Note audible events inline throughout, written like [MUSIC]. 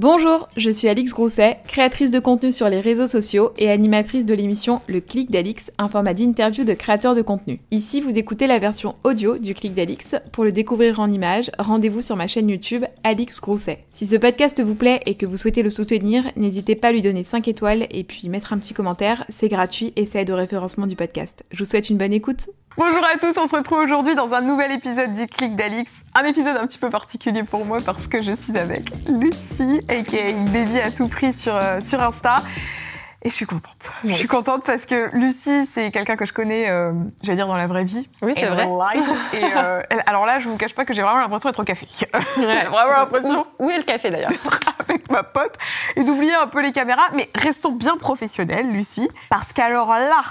Bonjour, je suis Alix Grousset, créatrice de contenu sur les réseaux sociaux et animatrice de l'émission Le Clic d'Alix, un format d'interview de créateurs de contenu. Ici, vous écoutez la version audio du Clic d'Alix. Pour le découvrir en images, rendez-vous sur ma chaîne YouTube Alix Grousset. Si ce podcast vous plaît et que vous souhaitez le soutenir, n'hésitez pas à lui donner 5 étoiles et puis mettre un petit commentaire, c'est gratuit et ça aide au référencement du podcast. Je vous souhaite une bonne écoute. Bonjour à tous, on se retrouve aujourd'hui dans un nouvel épisode du Clic d'Alix. Un épisode un petit peu particulier pour moi parce que je suis avec Lucie, aka Baby à tout prix sur, euh, sur Insta. Et je suis contente. Je suis contente parce que Lucie, c'est quelqu'un que je connais, euh, j'allais dire dans la vraie vie. Oui, c'est vrai. Et euh, [LAUGHS] elle- alors là, je vous cache pas que j'ai vraiment l'impression d'être au café. [LAUGHS] J'ai vraiment l'impression Où est le café d'ailleurs avec ma pote et d'oublier un peu les caméras. Mais restons bien professionnels, Lucie. Parce qu'alors là,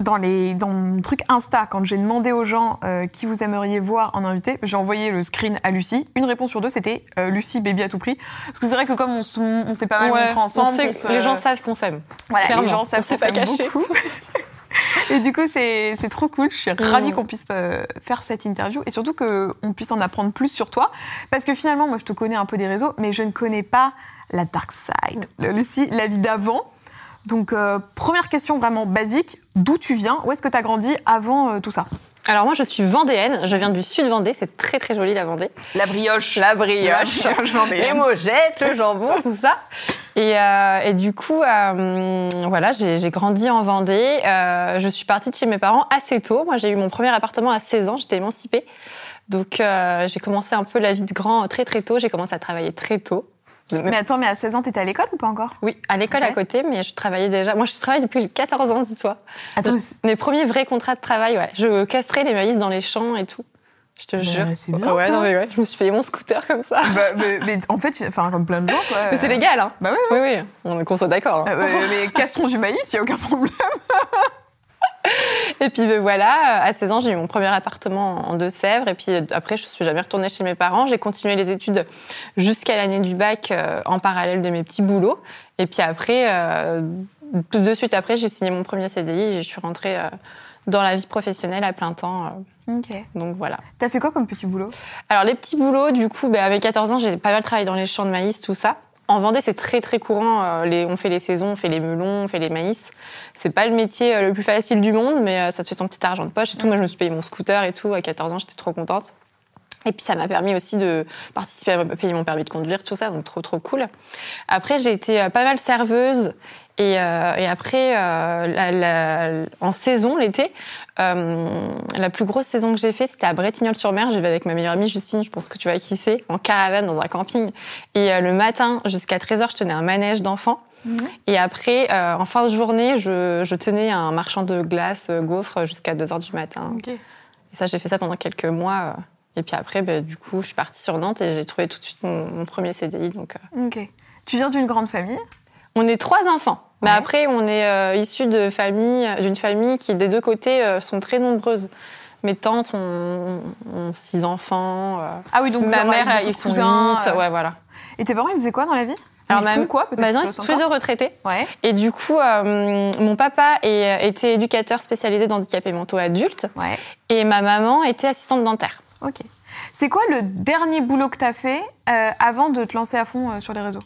dans, les, dans mon truc Insta, quand j'ai demandé aux gens euh, qui vous aimeriez voir en invité, j'ai envoyé le screen à Lucie. Une réponse sur deux, c'était euh, Lucie, baby à tout prix. Parce que c'est vrai que comme on, on s'est pas mal Ouais, montré ensemble, on sait se- les gens savent qu'on s'aime. voilà, les clairement, gens on savent s'est qu'on pas s'aime caché. beaucoup. [LAUGHS] Et du coup, c'est trop cool. Je suis ravie Mm. qu'on puisse euh, faire cette interview et surtout qu'on puisse en apprendre plus sur toi. Parce que finalement, moi, je te connais un peu des réseaux, mais je ne connais pas la dark side. Lucie, la vie d'avant. Donc, euh, première question vraiment basique. D'où tu viens? Où est-ce que tu as grandi avant euh, tout ça? Alors moi je suis vendéenne, je viens du sud Vendée, c'est très très joli la Vendée. La brioche. La brioche, La brioche les mojettes, le jambon, [LAUGHS] tout ça. Et, euh, et du coup, euh, voilà, j'ai j'ai grandi en Vendée. Euh, je suis partie de chez mes parents assez tôt. Moi, j'ai eu mon premier appartement à 16 ans, j'étais émancipée. Donc, euh, j'ai commencé un peu la vie de grand très très tôt. J'ai commencé à travailler très tôt. Mais attends, mais à 16 ans, t'étais à l'école ou pas encore? Oui, à l'école à côté, mais je travaillais déjà. Moi, je travaille depuis que j'ai 14 ans, dis-toi. Attends, Mes premiers vrais contrats de travail, ouais. Je castrais les maïs dans les champs et tout. Je te Bah, jure. c'est bien, ouais, ça. non, mais ouais, je me suis payé mon scooter comme ça. bah, mais, mais en fait, enfin, comme plein de gens, quoi. Mais c'est légal, hein. Bah oui, Oui, oui, on qu'on soit d'accord. hein. Euh, euh, mais castrons du maïs, il n'y a aucun problème. [LAUGHS] [LAUGHS] Et puis ben, voilà, à 16 ans, j'ai eu mon premier appartement en Deux-Sèvres. Et puis euh, après, je suis jamais retournée chez mes parents. J'ai continué les études jusqu'à l'année du bac euh, en parallèle de mes petits boulots. Et puis après, euh, tout de suite après, j'ai signé mon premier CDI et je suis rentrée euh, dans la vie professionnelle à plein temps. euh, Ok. donc voilà. T'as fait quoi comme petit boulot? Alors les petits boulots, du coup, ben, avec 14 ans, j'ai pas mal travaillé dans les champs de maïs, tout ça. En Vendée, c'est très très courant. euh, les, on fait les saisons, on fait les melons, on fait les maïs. C'est pas le métier euh, le plus facile du monde, mais euh, ça te fait ton petit argent de poche et tout. Moi, je me suis payé mon scooter et tout. À 14 ans, j'étais trop contente. Et puis ça m'a permis aussi de participer à payer mon permis de conduire, tout ça, donc trop trop cool. Après, j'ai été euh, pas mal serveuse. Et, euh, et après, euh, la- la- en saison, l'été, euh, la plus grosse saison que j'ai fait, c'était à Bretignolles-sur-Mer. J'y vais avec ma meilleure amie Justine, je pense que tu vois qui c'est, en caravane dans un camping. Et euh, le matin, jusqu'à 13h, je tenais un manège d'enfants. Et après, euh, en fin de journée, je, je tenais un marchand de glace, gaufres, jusqu'à 2h du matin. Ok. Et ça, j'ai fait ça pendant quelques mois. Et puis après, bah, du coup, je suis partie sur Nantes et j'ai trouvé tout de suite mon, mon premier CDI. Donc, euh. Ok. Tu viens d'une grande famille? On est trois enfants. Mais après, on est euh, issus de famille, d'une famille qui, des deux côtés, euh, sont très nombreuses. Mes tantes ont, ont six enfants. euh, Ah oui, donc ma mère, ils sont cousins, huit. Ouais, voilà. Et tes parents, ils faisaient quoi dans la vie? Alors, ils ma- font quoi tu ils sont tous les deux retraités. Ouais. Et du coup, euh, mon papa est- était éducateur spécialisé dans handicapés mentaux adultes. Ouais. Et ma maman était assistante dentaire. Ok. C'est quoi le dernier boulot que t'as fait euh, avant de te lancer à fond euh, sur les réseaux?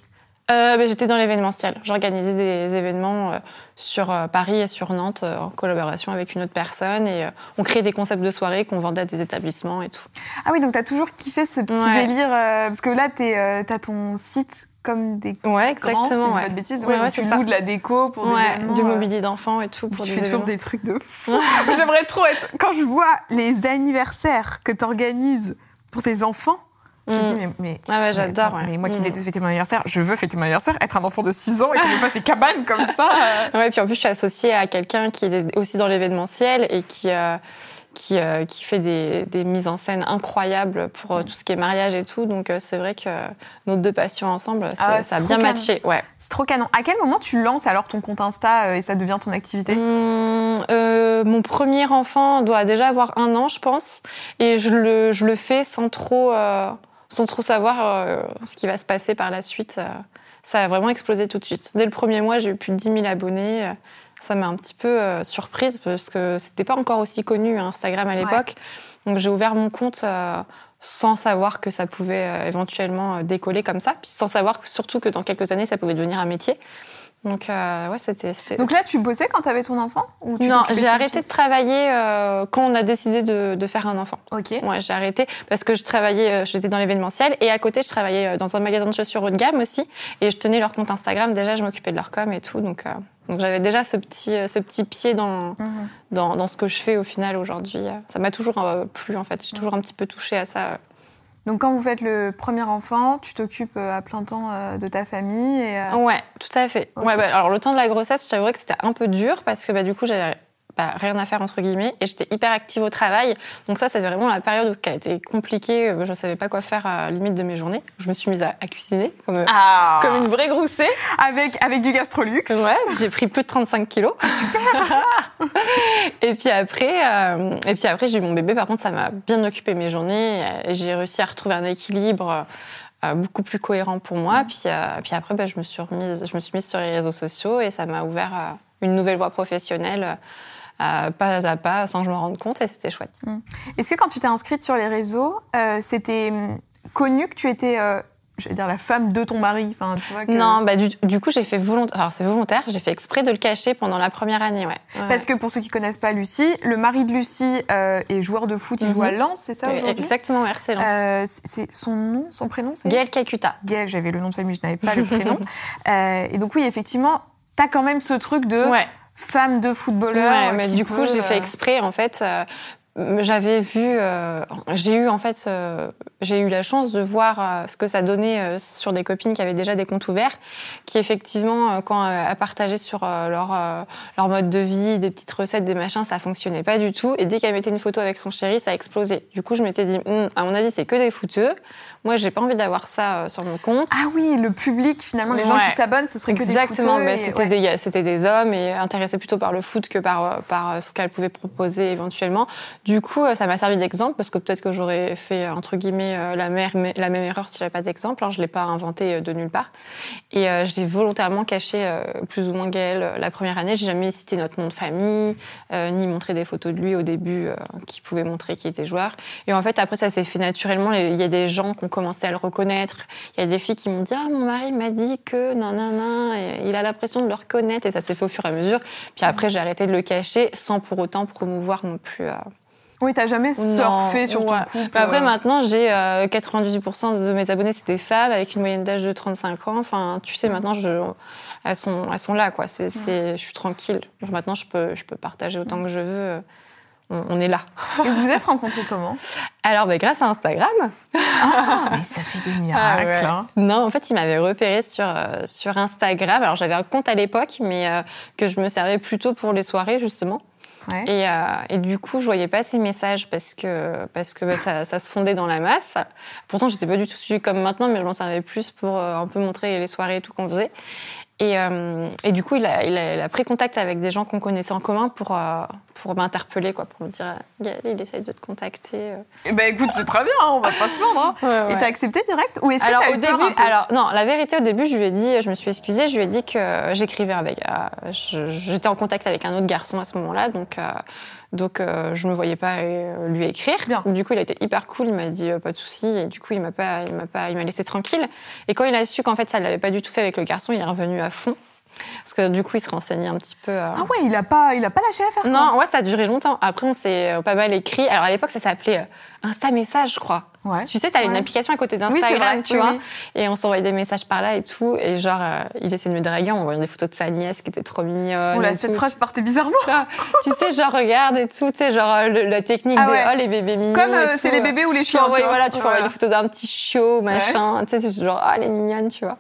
Euh, bah, J'étais dans l'événementiel. J'organisais des événements sur Paris et sur Nantes en collaboration avec une autre personne. Et on créait des concepts de soirée qu'on vendait à des établissements et tout. Ah oui, donc t'as toujours kiffé ce petit Ouais. délire parce que là, euh, t'as ton site comme des Ouais, grands, exactement. pas ouais. de bêtises, Ouais, ouais, tu loues de la déco pour Ouais, du euh, mobilier d'enfants et tout pour tu des fais toujours des trucs de [LAUGHS] fou. J'aimerais trop être. Quand je vois les anniversaires que t'organises pour tes enfants, je me Mm. dis, mais. mais Ah ouais, mais j'adore. ouais. Mais moi qui Mm. déteste fêter mon anniversaire, je veux fêter mon anniversaire, être un enfant de 6 ans et qu'on me fasse des cabanes comme [LAUGHS] ça. Ouais, puis en plus, je suis associée à quelqu'un qui est aussi dans l'événementiel et qui, euh, qui, euh, qui fait des, des mises en scène incroyables pour euh, tout ce qui est mariage et tout. Donc, euh, c'est vrai que nos deux passions ensemble, Ah ça a bien trop matché. Ouais. C'est trop canon. À quel moment tu lances alors ton compte Insta et ça devient ton activité? Euh, mon premier enfant doit déjà avoir un an, je pense, et je le, je le fais sans trop, sans trop savoir ce qui va se passer par la suite. ça a vraiment explosé tout de suite. Dès le premier mois, j'ai eu plus de 10 000 abonnés. Ça m'a un petit peu euh, surprise parce que c'était pas encore aussi connu Instagram à l'époque. Donc j'ai ouvert mon compte euh, sans savoir que ça pouvait euh, éventuellement décoller comme ça, puis sans savoir surtout que dans quelques années, ça pouvait devenir un métier. Donc, ouais, c'était. Donc là, tu bossais quand t'avais ton enfant ou tu Non, j'ai arrêté de travailler quand on a décidé de, de faire un enfant. Ok. Ouais, j'ai arrêté parce que je travaillais, j'étais dans l'événementiel et à côté, je travaillais dans un magasin de chaussures haut de gamme aussi et je tenais leur compte Instagram. Déjà, je m'occupais de leur com et tout, donc, donc j'avais déjà ce petit, euh, ce petit pied dans, Mhm. dans, dans ce que je fais au final aujourd'hui. Euh, Ça m'a toujours euh, plu en fait. J'ai toujours un petit peu touché à ça. Donc quand vous faites le premier enfant, tu t'occupes à plein temps de ta famille et Ouais, tout à fait. Ouais, bah, alors le temps de la grossesse, je t'avouerais que c'était un peu dur parce que bah, du coup, j'avais rien à faire entre guillemets et j'étais hyper active au travail. Donc ça, c'est vraiment la période qui a été compliquée. Je savais pas quoi faire à la limite de mes journées. Je me suis mise à, à cuisiner comme, euh, Ah. comme une vraie groussée. avec avec du gastrolux. Ouais, j'ai pris plus de 35 kilos. Super. [LAUGHS] et puis après, euh, et puis après, j'ai eu mon bébé. Par contre, ça m'a bien occupé mes journées et j'ai réussi à retrouver un équilibre euh, beaucoup plus cohérent pour moi. Puis, euh, puis après, bah, je me suis remise, je me suis mise sur les réseaux sociaux et ça m'a ouvert euh, une nouvelle voie professionnelle. Euh, pas à pas, sans que je me rende compte, et c'était chouette. Est-ce que quand tu t'es inscrite sur les réseaux, euh, c'était hum, connu que tu étais, euh, je vais dire, la femme de ton mari? Enfin, tu vois, que- Non, bah, du, du coup, j'ai fait volontaire. Alors, c'est volontaire, j'ai fait exprès de le cacher pendant la première année, ouais. Ouais. Parce que pour ceux qui connaissent pas Lucie, le mari de Lucie euh, est joueur de foot, il Mhm. joue à Lens, c'est ça Exactement, RC Lens. Euh, c'est- c'est son nom, son prénom, c'est? Gaël Kakuta. Gaël, j'avais le nom de famille, je n'avais pas le prénom. [LAUGHS] Euh, et donc oui, effectivement, t'as quand même ce truc de Ouais. Femme de footballeur. Ouais, mais du peut, coup, j'ai fait euh, exprès, en fait. J'avais vu, euh, j'ai eu en fait, euh, j'ai eu la chance de voir euh, ce que ça donnait euh, sur des copines qui avaient déjà des comptes ouverts, qui effectivement, quand elles partageaient sur leur leur mode de vie, des petites recettes, des machins, ça fonctionnait pas du tout. Et dès qu'elle mettait une photo avec son chéri, ça explosait. Du coup, je m'étais dit, Hum, à mon avis, c'est que des fouteux. Moi, j'ai pas envie d'avoir ça sur mon compte. Ah oui, le public, finalement, les gens Ouais. qui s'abonnent, ce serait que Exactement, des footeux et- c'était ouais. des, c'était des hommes et intéressés plutôt par le foot que par, par ce qu'elle pouvait proposer éventuellement. Du coup, euh, ça m'a servi d'exemple parce que peut-être que j'aurais fait, entre guillemets, euh, la, la même erreur si j'avais pas d'exemple. hein. Je l'ai pas inventé euh, de nulle part. Et euh, j'ai volontairement caché euh, plus ou moins Gaël euh, la première année. J'ai jamais cité notre nom de famille, euh, ni montré des photos de lui au début euh, qui pouvaient montrer qu'il était joueur. Et en fait, après, ça s'est fait naturellement. Il y a des gens qui ont commencé à le reconnaître. Il y a des filles qui m'ont dit Ah, mon mari m'a dit que nanana, et il a l'impression de le reconnaître. Et ça s'est fait au fur et à mesure. Puis après, j'ai arrêté de le cacher sans pour autant promouvoir non plus. Euh, Oui, t'as jamais Non, surfé sur ton ouais. couple. Bah après, euh, maintenant, j'ai euh, 98% de mes abonnés, c'est des femmes avec une moyenne d'âge de 35 ans. Enfin, tu sais, maintenant, je, elles, sont, elles sont là, quoi. C'est, c'est, je suis tranquille. Genre, maintenant, je peux, je peux partager autant que je veux. On, on est là. [LAUGHS] Et vous vous êtes rencontrés comment? Alors, bah, grâce à Instagram. Ah, mais ça fait des miracles. ouais. hein. Non, en fait, il m'avait repéré sur, euh, sur Instagram. Alors, j'avais un compte à l'époque, mais euh, que je me servais plutôt pour les soirées, justement. Euh, et du coup, je voyais pas ces messages parce que, parce que bah, ça, ça se fondait dans la masse. Pourtant, j'étais pas du tout suivie comme maintenant, mais je m'en servais plus pour euh, un peu montrer les soirées et tout qu'on faisait. Et, euh, et du coup, il a, il, a, il a pris contact avec des gens qu'on connaissait en commun pour, euh, pour m'interpeller, quoi, pour me dire Gaël, il essaye de te contacter. euh. Eh ben écoute, c'est très bien, hein, on va pas se plaindre. hein. Et t'as accepté direct Ou est-ce que Alors t'as au eu peur début, un peu? alors non, la vérité au début, je lui ai dit, je me suis excusée, je lui ai dit que j'écrivais avec, euh, j'étais en contact avec un autre garçon à ce moment-là, donc euh, donc euh, je me voyais pas euh, lui écrire. Bien. Du coup, il a été hyper cool, il m'a dit euh, pas de souci, et du coup, il m'a pas, il m'a pas, il m'a laissé tranquille. Et quand il a su qu'en fait ça l'avait pas du tout fait avec le garçon, il est revenu à fond. Parce que du coup, il se renseignait un petit peu. euh, Ah ouais, il a pas, il a pas lâché l'affaire. Non, ouais, ça a duré longtemps. Après, on s'est pas mal écrit. Alors à l'époque, ça s'appelait euh, Insta Message, je crois. Ouais. Tu sais, t'as une Ouais. application à côté d'Instagram, tu oui, vois. oui. Et on s'envoyait des messages par là et tout. Et genre, euh, il essayait de me draguer en m'envoyant des photos de sa nièce qui était trop mignonne. Oula, et cette tout. phrase partait bizarrement. tu sais, genre, regarde et tout. Tu sais, genre, euh, le- la technique Ah de oh, les bébés mignons. Comme euh, c'est les bébés ou les Tu chiens. envoyer, tu vois. voilà, tu peux envoyer des photos d'un petit chiot, machin. Tu sais, genre, ah, elle est mignonne, tu vois.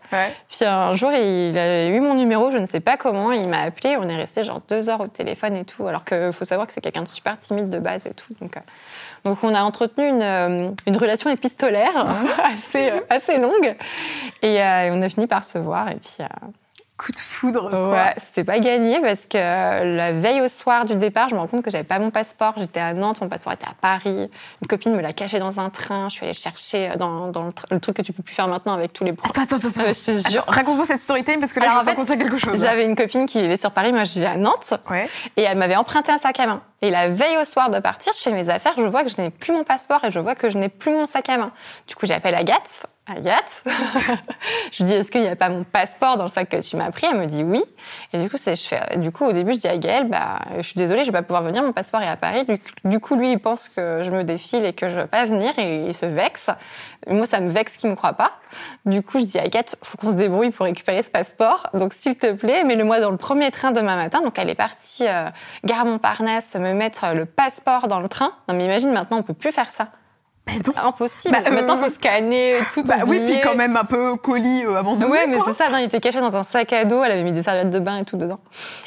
Puis un jour, il a eu mon numéro, je ne sais pas comment, il m'a appelé, on est resté genre deux heures au téléphone et tout, alors qu'il faut savoir que c'est quelqu'un de super timide de base et tout. Donc, euh, donc on a entretenu une, euh, une relation épistolaire [LAUGHS] assez, euh, assez longue. Et, euh, et on a fini par se voir et puis, coup de foudre. Quoi. Ouais, c'était pas gagné parce que la veille au soir du départ, je me rends compte que j'avais pas mon passeport. J'étais à Nantes, mon passeport était à Paris. Une copine me l'a caché dans un train. Je suis allée le chercher dans, dans le, le, truc que tu peux plus faire maintenant avec tous les. Attends, attends, attends. Euh, je te jure. Raconte-moi cette storytime parce que là, Alors, je me sens quelque chose. J'avais une copine qui vivait sur Paris, moi je vivais à Nantes. Ouais. Et elle m'avait emprunté un sac à main. Et la veille au soir de partir, je fais mes affaires, je vois que je n'ai plus mon passeport et je vois que je n'ai plus mon sac à main. Du coup, j'appelle Agathe. Agathe, [LAUGHS] je lui dis est-ce qu'il n'y a pas mon passeport dans le sac que tu m'as pris? Elle me dit oui. Et du coup, c'est, je fais, du coup, au début, je dis à Gaël, bah, je suis désolée, je vais pas pouvoir venir, mon passeport est à Paris. Du, du coup, lui, il pense que je me défile et que je veux pas venir et il se vexe. Moi, ça me vexe qu'il me croit pas. Du coup, je dis à Agathe, faut qu'on se débrouille pour récupérer ce passeport. Donc, s'il te plaît, mets-le-moi dans le premier train demain matin. Donc, elle est partie euh, gare Montparnasse me mettre le passeport dans le train. Non, mais imagine, maintenant, on peut plus faire ça. Impossible. Bah, Maintenant, il faut scanner tout. Bah, oui, puis quand même un peu colis euh, abandonné. Ouais, mais c'est ça. Non, il était caché dans un sac à dos. Elle avait mis des serviettes de bain et tout dedans.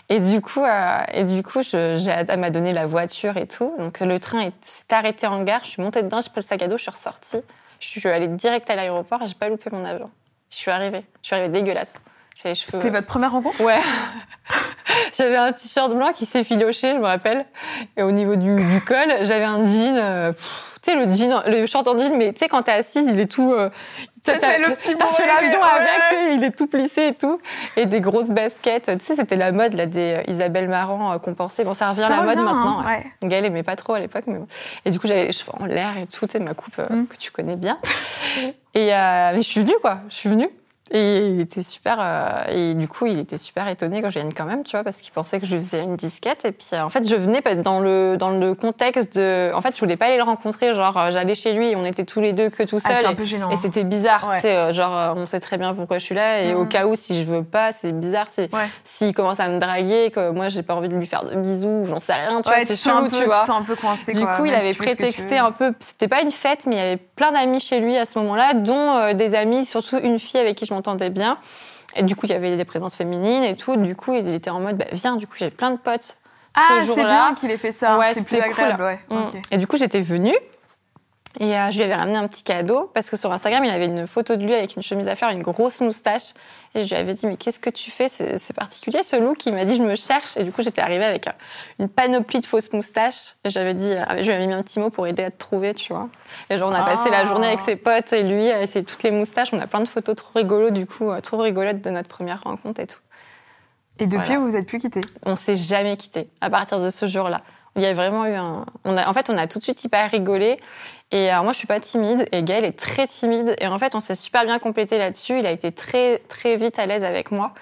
Et du coup, euh, et du coup, j'ai, elle m'a donné la voiture et tout. Donc le train s'est arrêté en gare. Je suis montée dedans, j'ai pris le sac à dos, je suis ressortie. Je suis allée direct à l'aéroport et j'ai pas loupé mon avion. Je suis arrivée. Je suis arrivée dégueulasse. J'avais les cheveux. C'était votre première rencontre? Ouais. [LAUGHS] j'avais un t-shirt blanc qui s'est filoché, je me rappelle. Et au niveau du, du col, j'avais un jean. Euh, tu sais, le jean, le en jean, mais tu sais, quand t'es assise, il est tout. Euh, t'as fait l'avion ouais. avec, il est tout plissé et tout. Et des grosses baskets. Tu sais, c'était la mode, là, des euh, Isabelle Marant euh, qu'on pensait. Bon, ça revient à la revient, mode maintenant. Hein, ouais. ouais. Gaëlle aimait pas trop à l'époque, mais bon. Et du coup, j'avais les cheveux en l'air et tout, tu sais, ma coupe euh, mm. que tu connais bien. et euh, mais je suis venue, quoi. Je suis venue. Et il était super. Euh, et du coup, il était super étonné quand je vienne quand même, tu vois, parce qu'il pensait que je lui faisais une disquette. Et puis, euh, en fait, je venais parce dans le dans le contexte de. En fait, je voulais pas aller le rencontrer. Genre, euh, j'allais chez lui et on était tous les deux que tout seuls. Ah, c'est un peu gênant. Et c'était bizarre. Ouais. Tu sais, euh, genre, on sait très bien pourquoi je suis là. Et au cas où, si je veux pas, c'est bizarre. Si Ouais. s'il commence à me draguer, que moi, j'ai pas envie de lui faire de bisous, j'en sais rien. Tu Ouais, vois, tu c'est chelou, tu vois. sens un peu coincé. Du quoi, coup, il avait si tu tu prétexté un peu. C'était pas une fête, mais il y avait plein d'amis chez lui à ce moment-là, dont euh, des amis, surtout une fille avec qui je m'entendais bien. Et du coup, il y avait des présences féminines et tout. Du coup, il était en mode, bah, viens. Du coup, j'ai plein de potes. Ah, ce c'est bien qu'il ait fait ça. Ouais, c'est plus cool. agréable, ouais. Mm. Et du coup, j'étais venue. Et euh, je lui avais ramené un petit cadeau parce que sur Instagram, il avait une photo de lui avec une chemise à fleurs, une grosse moustache. Et je lui avais dit, mais qu'est-ce que tu fais? C'est particulier ce look. Il m'a dit, je me cherche. Et du coup, j'étais arrivée avec euh, une panoplie de fausses moustaches. Et j'avais dit, euh, je lui avais mis un petit mot pour aider à te trouver, tu vois. Et genre, on a passé Ah. la journée avec ses potes et lui, à essayer toutes les moustaches. On a plein de photos trop rigolo, du coup, trop rigolotes de notre première rencontre et tout. Et depuis, Voilà. vous vous êtes plus quittés? On s'est jamais quitté à partir de ce jour-là. Il y a vraiment eu un. On a, en fait, on a tout de suite hyper rigolé. Et alors, moi, je suis pas timide et Gaël est très timide. Et en fait, on s'est super bien complété là-dessus. Il a été très, très vite à l'aise avec moi.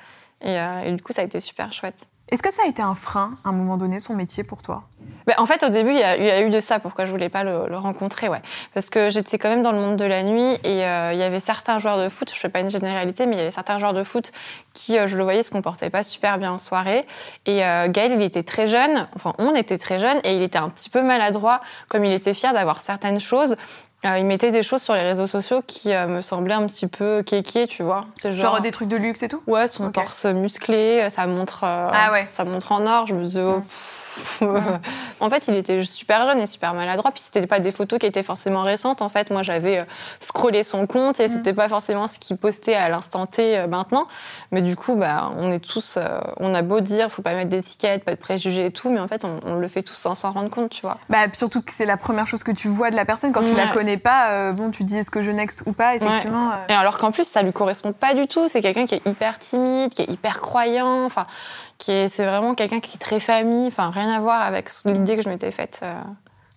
Et, euh, et du coup, ça a été super chouette. Est-ce que ça a été un frein, à un moment donné, son métier pour toi? Ben, en fait, au début, il y, a, eu de ça. Pourquoi je voulais pas le, rencontrer, ouais. Parce que j'étais quand même dans le monde de la nuit et euh, il y avait certains joueurs de foot. Je fais pas une généralité, mais il y avait certains joueurs de foot qui, euh, je le voyais, se comportaient pas super bien en soirée. Et euh, il était très jeune. Enfin, on était très jeune et il était un petit peu maladroit, comme il était fier d'avoir certaines choses. Euh, il mettait des choses sur les réseaux sociaux qui euh, me semblaient un petit peu kéké, tu vois. Genre, des trucs de luxe et tout? Ouais, son torse musclé, ça montre, euh, Ah ouais. ça montre en or. Je me disais, oh, Mm. pff. En fait, il était super jeune et super maladroit. Puis c'était pas des photos qui étaient forcément récentes. En fait, moi, j'avais euh, scrollé son compte et Mm. c'était pas forcément ce qu'il postait à l'instant T euh, maintenant. Mais du coup, bah, on est tous, euh, on a beau dire, faut pas mettre d'étiquette, pas de préjugés et tout, mais en fait, on, on le fait tous sans s'en rendre compte, tu vois. Bah, surtout que c'est la première chose que tu vois de la personne. Quand tu la connais pas, euh, bon, tu dis est-ce que je next ou pas, effectivement. euh, Et alors qu'en plus, ça lui correspond pas du tout. C'est quelqu'un qui est hyper timide, qui est hyper croyant, enfin, c'est vraiment quelqu'un qui est très famille, enfin, rien à voir avec l'idée que je m'étais faite. euh.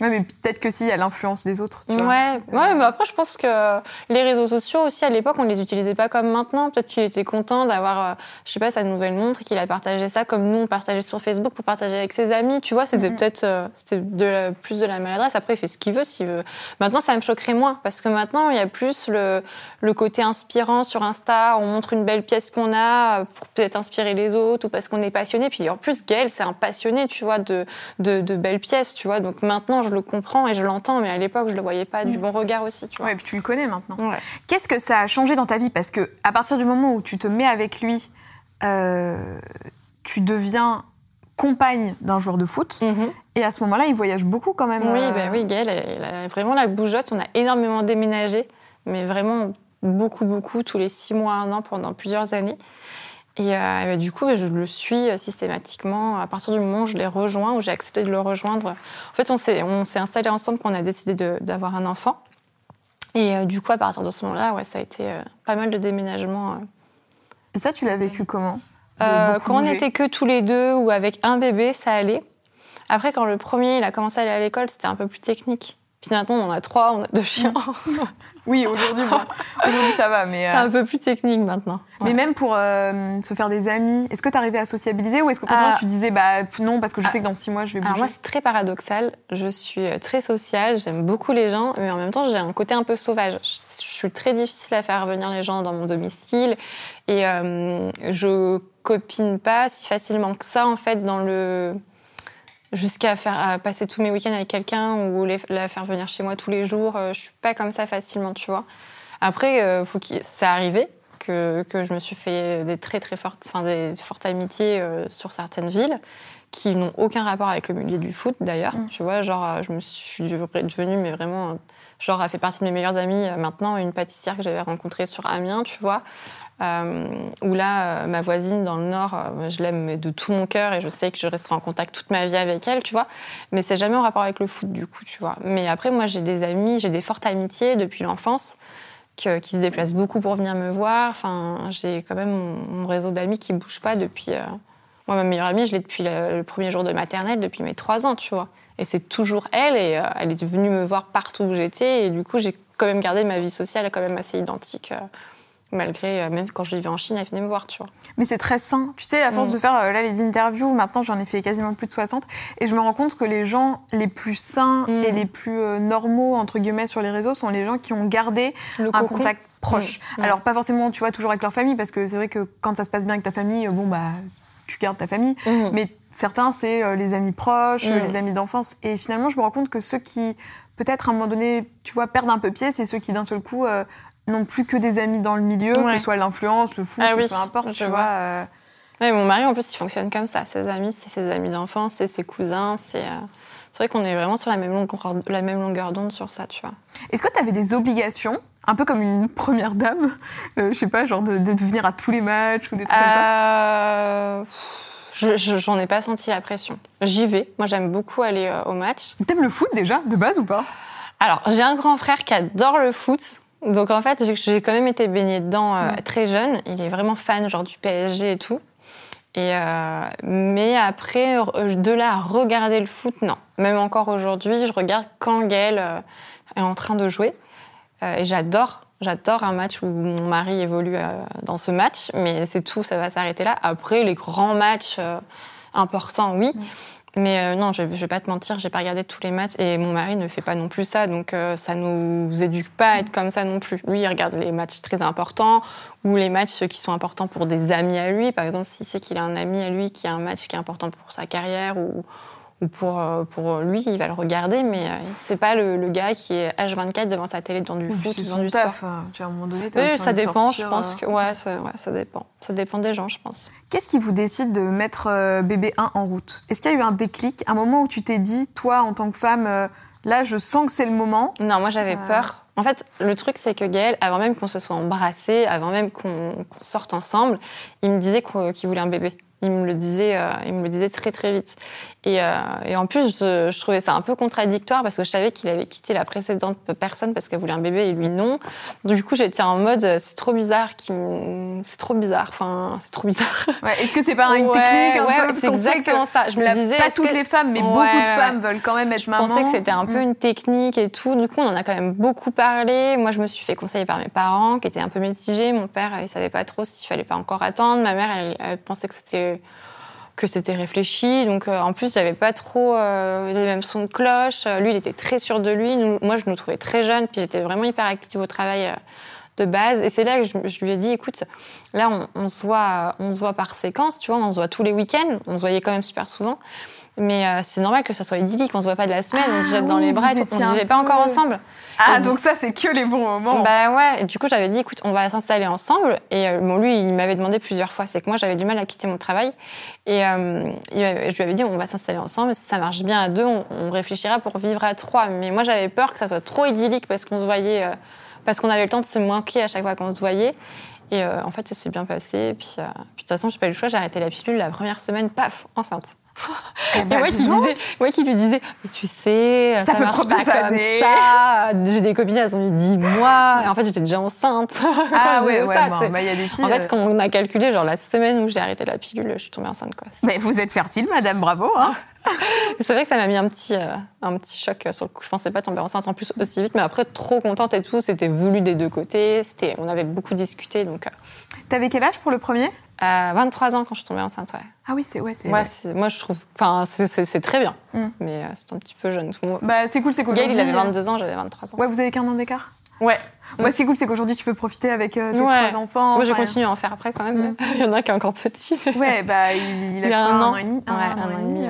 Ouais, mais peut-être que si, il y a l'influence des autres, tu vois. Ouais, ouais, mais après, je pense que les réseaux sociaux aussi, à l'époque, on les utilisait pas comme maintenant. Peut-être qu'il était content d'avoir, euh, je sais pas, sa nouvelle montre et qu'il a partagé ça comme nous, on partageait sur Facebook pour partager avec ses amis. Tu vois, c'était Mhm. peut-être, euh, c'était de la- plus de la maladresse. Après, il fait ce qu'il veut, s'il veut. Maintenant, ça me choquerait moins parce que maintenant, il y a plus le, le côté inspirant sur Insta. On montre une belle pièce qu'on a euh, pour peut-être inspirer les autres ou parce qu'on est passionné. Puis en plus, Gaël, c'est un passionné, tu vois, de, de, de belles pièces, tu vois. Donc maintenant, je le comprends et je l'entends, mais à l'époque, je le voyais pas du Mm. bon regard aussi, tu vois. Ouais, et puis tu le connais maintenant. Ouais. Qu'est-ce que ça a changé dans ta vie? Parce que à partir du moment où tu te mets avec lui, euh, tu deviens compagne d'un joueur de foot. Mhm. Et à ce moment-là, il voyage beaucoup quand même. Oui, euh, bah oui, Gaëlle, elle, elle a vraiment la bougeotte. On a énormément déménagé, mais vraiment beaucoup, beaucoup, tous les six mois, un an, pendant plusieurs années. Et, euh, et bah, du coup, je le suis euh, systématiquement à partir du moment où je l'ai rejoint, où j'ai accepté de le rejoindre. En fait, on s'est, on s'est installé ensemble quand on a décidé d'avoir un enfant. Et euh, du coup, à partir de ce moment-là, ouais, ça a été euh, pas mal de déménagements. Et ça, tu l'as vécu comment quand on n'était que tous les deux ou avec un bébé, ça allait. Après, quand le premier il a commencé à aller à l'école, c'était un peu plus technique. Puis maintenant, on en a trois, on a deux chiens. [LAUGHS] Oui, aujourd'hui, bon, aujourd'hui ça va, mais. C'est euh, un peu plus technique maintenant. Mais même pour euh, se faire des amis, est-ce que tu arrivais à sociabiliser ou est-ce qu'au contraire Ah. tu disais bah non parce que je Ah. sais que dans six mois je vais bouger Alors moi, c'est très paradoxal. Je suis euh, très sociale, j'aime beaucoup les gens, mais en même temps, j'ai un côté un peu sauvage. Je, je suis très difficile à faire venir les gens dans mon domicile et euh, je copine pas si facilement que ça, en fait, dans le jusqu'à faire à passer tous mes week-ends avec quelqu'un ou les- la faire venir chez moi tous les jours. euh, Je suis pas comme ça facilement, tu vois. Après, euh, faut qu'il- c'est arrivé que, que je me suis fait des très très fortes, enfin des fortes amitiés euh, sur certaines villes qui n'ont aucun rapport avec le milieu du foot d'ailleurs. Mm. Tu vois, genre je me suis devenue mais vraiment genre elle fait partie de mes meilleures amies maintenant une pâtissière que j'avais rencontrée sur Amiens, tu vois. Euh, où là, euh, ma voisine dans le Nord, euh, je l'aime de tout mon cœur et je sais que je resterai en contact toute ma vie avec elle, tu vois. Mais c'est jamais en rapport avec le foot, du coup, tu vois. Mais après, moi, j'ai des amis, j'ai des fortes amitiés depuis l'enfance qui se déplacent beaucoup pour venir me voir. Enfin, j'ai quand même mon, réseau d'amis qui bouge pas depuis. Moi, ma meilleure amie, je l'ai depuis le, premier jour de maternelle, depuis mes trois ans, tu vois. Et c'est toujours elle, et elle est venue me voir partout où j'étais, et du coup, j'ai quand même gardé ma vie sociale quand même assez identique. Malgré, euh, même quand je vivais en Chine, elle venait me voir, tu vois. Mais c'est très sain. Tu sais, à force Mm. de faire euh, là les interviews, maintenant j'en ai fait quasiment plus de 60, et je me rends compte que les gens les plus sains Mm. et les plus euh, normaux, entre guillemets, sur les réseaux sont les gens qui ont gardé Le un cocon. contact proche. Mm. Alors pas forcément, tu vois, toujours avec leur famille, parce que c'est vrai que quand ça se passe bien avec ta famille, bon bah tu gardes ta famille, mais certains c'est euh, les amis proches, les amis d'enfance, et finalement je me rends compte que ceux qui peut-être à un moment donné, tu vois, perdent un peu pied, c'est ceux qui d'un seul coup euh, n'ont plus que des amis dans le milieu, Ouais. que ce soit l'influence, le foot, Ah ou oui, peu importe, je tu vois. vois. euh, Ouais, mon mari, en plus, il fonctionne comme ça. Ses amis, c'est ses amis d'enfance, c'est ses cousins. C'est euh, c'est vrai qu'on est vraiment sur la même longueur, la même longueur d'onde sur ça, tu vois. Est-ce que tu avais des obligations, un peu comme une [LAUGHS] première dame, euh, je sais pas, genre de, de venir à tous les matchs ou des trucs comme ça? Euh, je- je- J'en ai pas senti la pression. J'y vais. Moi, j'aime beaucoup aller euh, au match. T'aimes le foot déjà, de base ou pas? Alors, j'ai un grand frère qui adore le foot. Donc, en fait, j'ai- quand même été baignée dedans euh, Ouais. très jeune. Il est vraiment fan, genre du PSG et tout. Et euh, mais après, euh, de là à regarder le foot, non. Même encore aujourd'hui, je regarde quand Gaël est en train de jouer. Et j'adore, j'adore un match où mon mari évolue dans ce match. Mais c'est tout, ça va s'arrêter là. Après, les grands matchs importants, oui. Mais euh, non, je, je vais pas te mentir, j'ai pas regardé tous les matchs et mon mari ne fait pas non plus ça, donc euh, ça nous éduque pas à être comme ça non plus. Lui, il regarde les matchs très importants ou les matchs qui sont importants pour des amis à lui. Par exemple, si c'est qu'il a un ami à lui qui a un match qui est important pour sa carrière ou, ou pour, euh, pour lui, il va le regarder, mais euh, c'est pas le, le gars qui est H24 devant sa télé devant du foot, devant du taf, sport. hein. Tu vois, à un moment donné, t'as Oui, ça dépend, je pense euh. que ouais, ça, ouais, ça dépend. Ça dépend des gens, je pense. Qu'est-ce qui vous décide de mettre bébé 1 en route? Est-ce qu'il y a eu un déclic, un moment où tu t'es dit, toi, en tant que femme, là, je sens que c'est le moment? Non, moi j'avais Euh. peur. En fait, le truc c'est que Gaël, avant même qu'on se soit embrassés, avant même qu'on sorte ensemble, il me disait qu'il voulait un bébé. Il me le disait, euh, il me le disait très très vite. Et, euh, et en plus, je, je trouvais ça un peu contradictoire parce que je savais qu'il avait quitté la précédente personne parce qu'elle voulait un bébé et lui non. Donc, du coup, j'étais en mode, euh, c'est trop bizarre, c'est trop bizarre. Enfin, c'est trop bizarre. Ouais, Est-ce que c'est pas une Ouais, technique un ouais, c'est exactement ça. Je me disais, pas toutes que- les femmes, mais beaucoup de femmes veulent quand même être Je maman. pensais que c'était un peu Mm. une technique et tout. Du coup, on en a quand même beaucoup parlé. Moi, je me suis fait conseiller par mes parents, qui étaient un peu mitigés. Mon père, il savait pas trop s'il fallait pas encore attendre. Ma mère, elle, elle pensait que c'était que c'était réfléchi. Donc, euh, en plus, j'avais pas trop euh, les mêmes sons de cloche. Euh, Lui, il était très sûr de lui. Nous- moi, je me trouvais très jeune, puis j'étais vraiment hyper active au travail. euh, de base et c'est là que je, je lui ai dit écoute là on, on se voit on se voit par séquence tu vois on se voit tous les week-ends on se voyait quand même super souvent mais c'est normal que ça soit idyllique on se voit pas de la semaine on se jette dans les bras on un vivait pas encore ensemble Ah, donc ça, c'est que les bons moments. bah ouais, et du coup j'avais dit écoute, on va s'installer ensemble. Et euh, bon, lui, il m'avait demandé plusieurs fois, c'est que moi j'avais du mal à quitter mon travail. Et euh, je lui avais dit on va s'installer ensemble, si ça marche bien à deux, on, on réfléchira pour vivre à trois. Mais moi j'avais peur que ça soit trop idyllique parce qu'on se voyait, euh, parce qu'on avait le temps de se manquer à chaque fois qu'on se voyait. Et euh, en fait, ça s'est bien passé. Et puis, puis de toute façon, j'ai pas eu le choix. J'ai arrêté la pilule la première semaine, paf, enceinte. Eh Et bah, moi dis qui, qui lui disais, mais tu sais, Ça ça, peut marche pas comme ça. J'ai des copines, elles ont mis 10 mois. Et en fait, j'étais déjà enceinte. [LAUGHS] Ah ouais, ouais, ça, bon, bah, il y a des filles. En fait, euh, quand on a calculé, genre la semaine où j'ai arrêté la pilule, je suis tombée enceinte. Quoi. Mais vous êtes fertile, madame, bravo. Hein. [LAUGHS] c'est vrai que ça m'a mis un petit, euh, un petit choc sur le coup. Je pensais pas tomber enceinte en plus aussi vite, mais après, trop contente et tout. C'était voulu des deux côtés. C'était, on avait beaucoup discuté. Donc, euh, T'avais quel âge pour le premier? à 23 ans quand je suis tombée enceinte, ouais. Ah oui, c'est ouais, c'est. Ouais, moi, je trouve. Enfin, c'est- très bien. Mm. Mais euh, c'est un petit peu jeune. Bah c'est cool, c'est cool. Gaël, il avait 22 ans, j'avais 23 ans. Ouais, vous avez qu'un an d'écart? Ouais. Ouais, c'est cool, c'est qu'aujourd'hui tu peux profiter avec euh, tes Ouais. trois enfants. Moi, j'ai enfin, continué à en faire après quand même. [LAUGHS] Il y en a qui est encore petit. [LAUGHS] Ouais, bah il, il a, Il a un an. et demi? Ouais, un an et demi, ouais.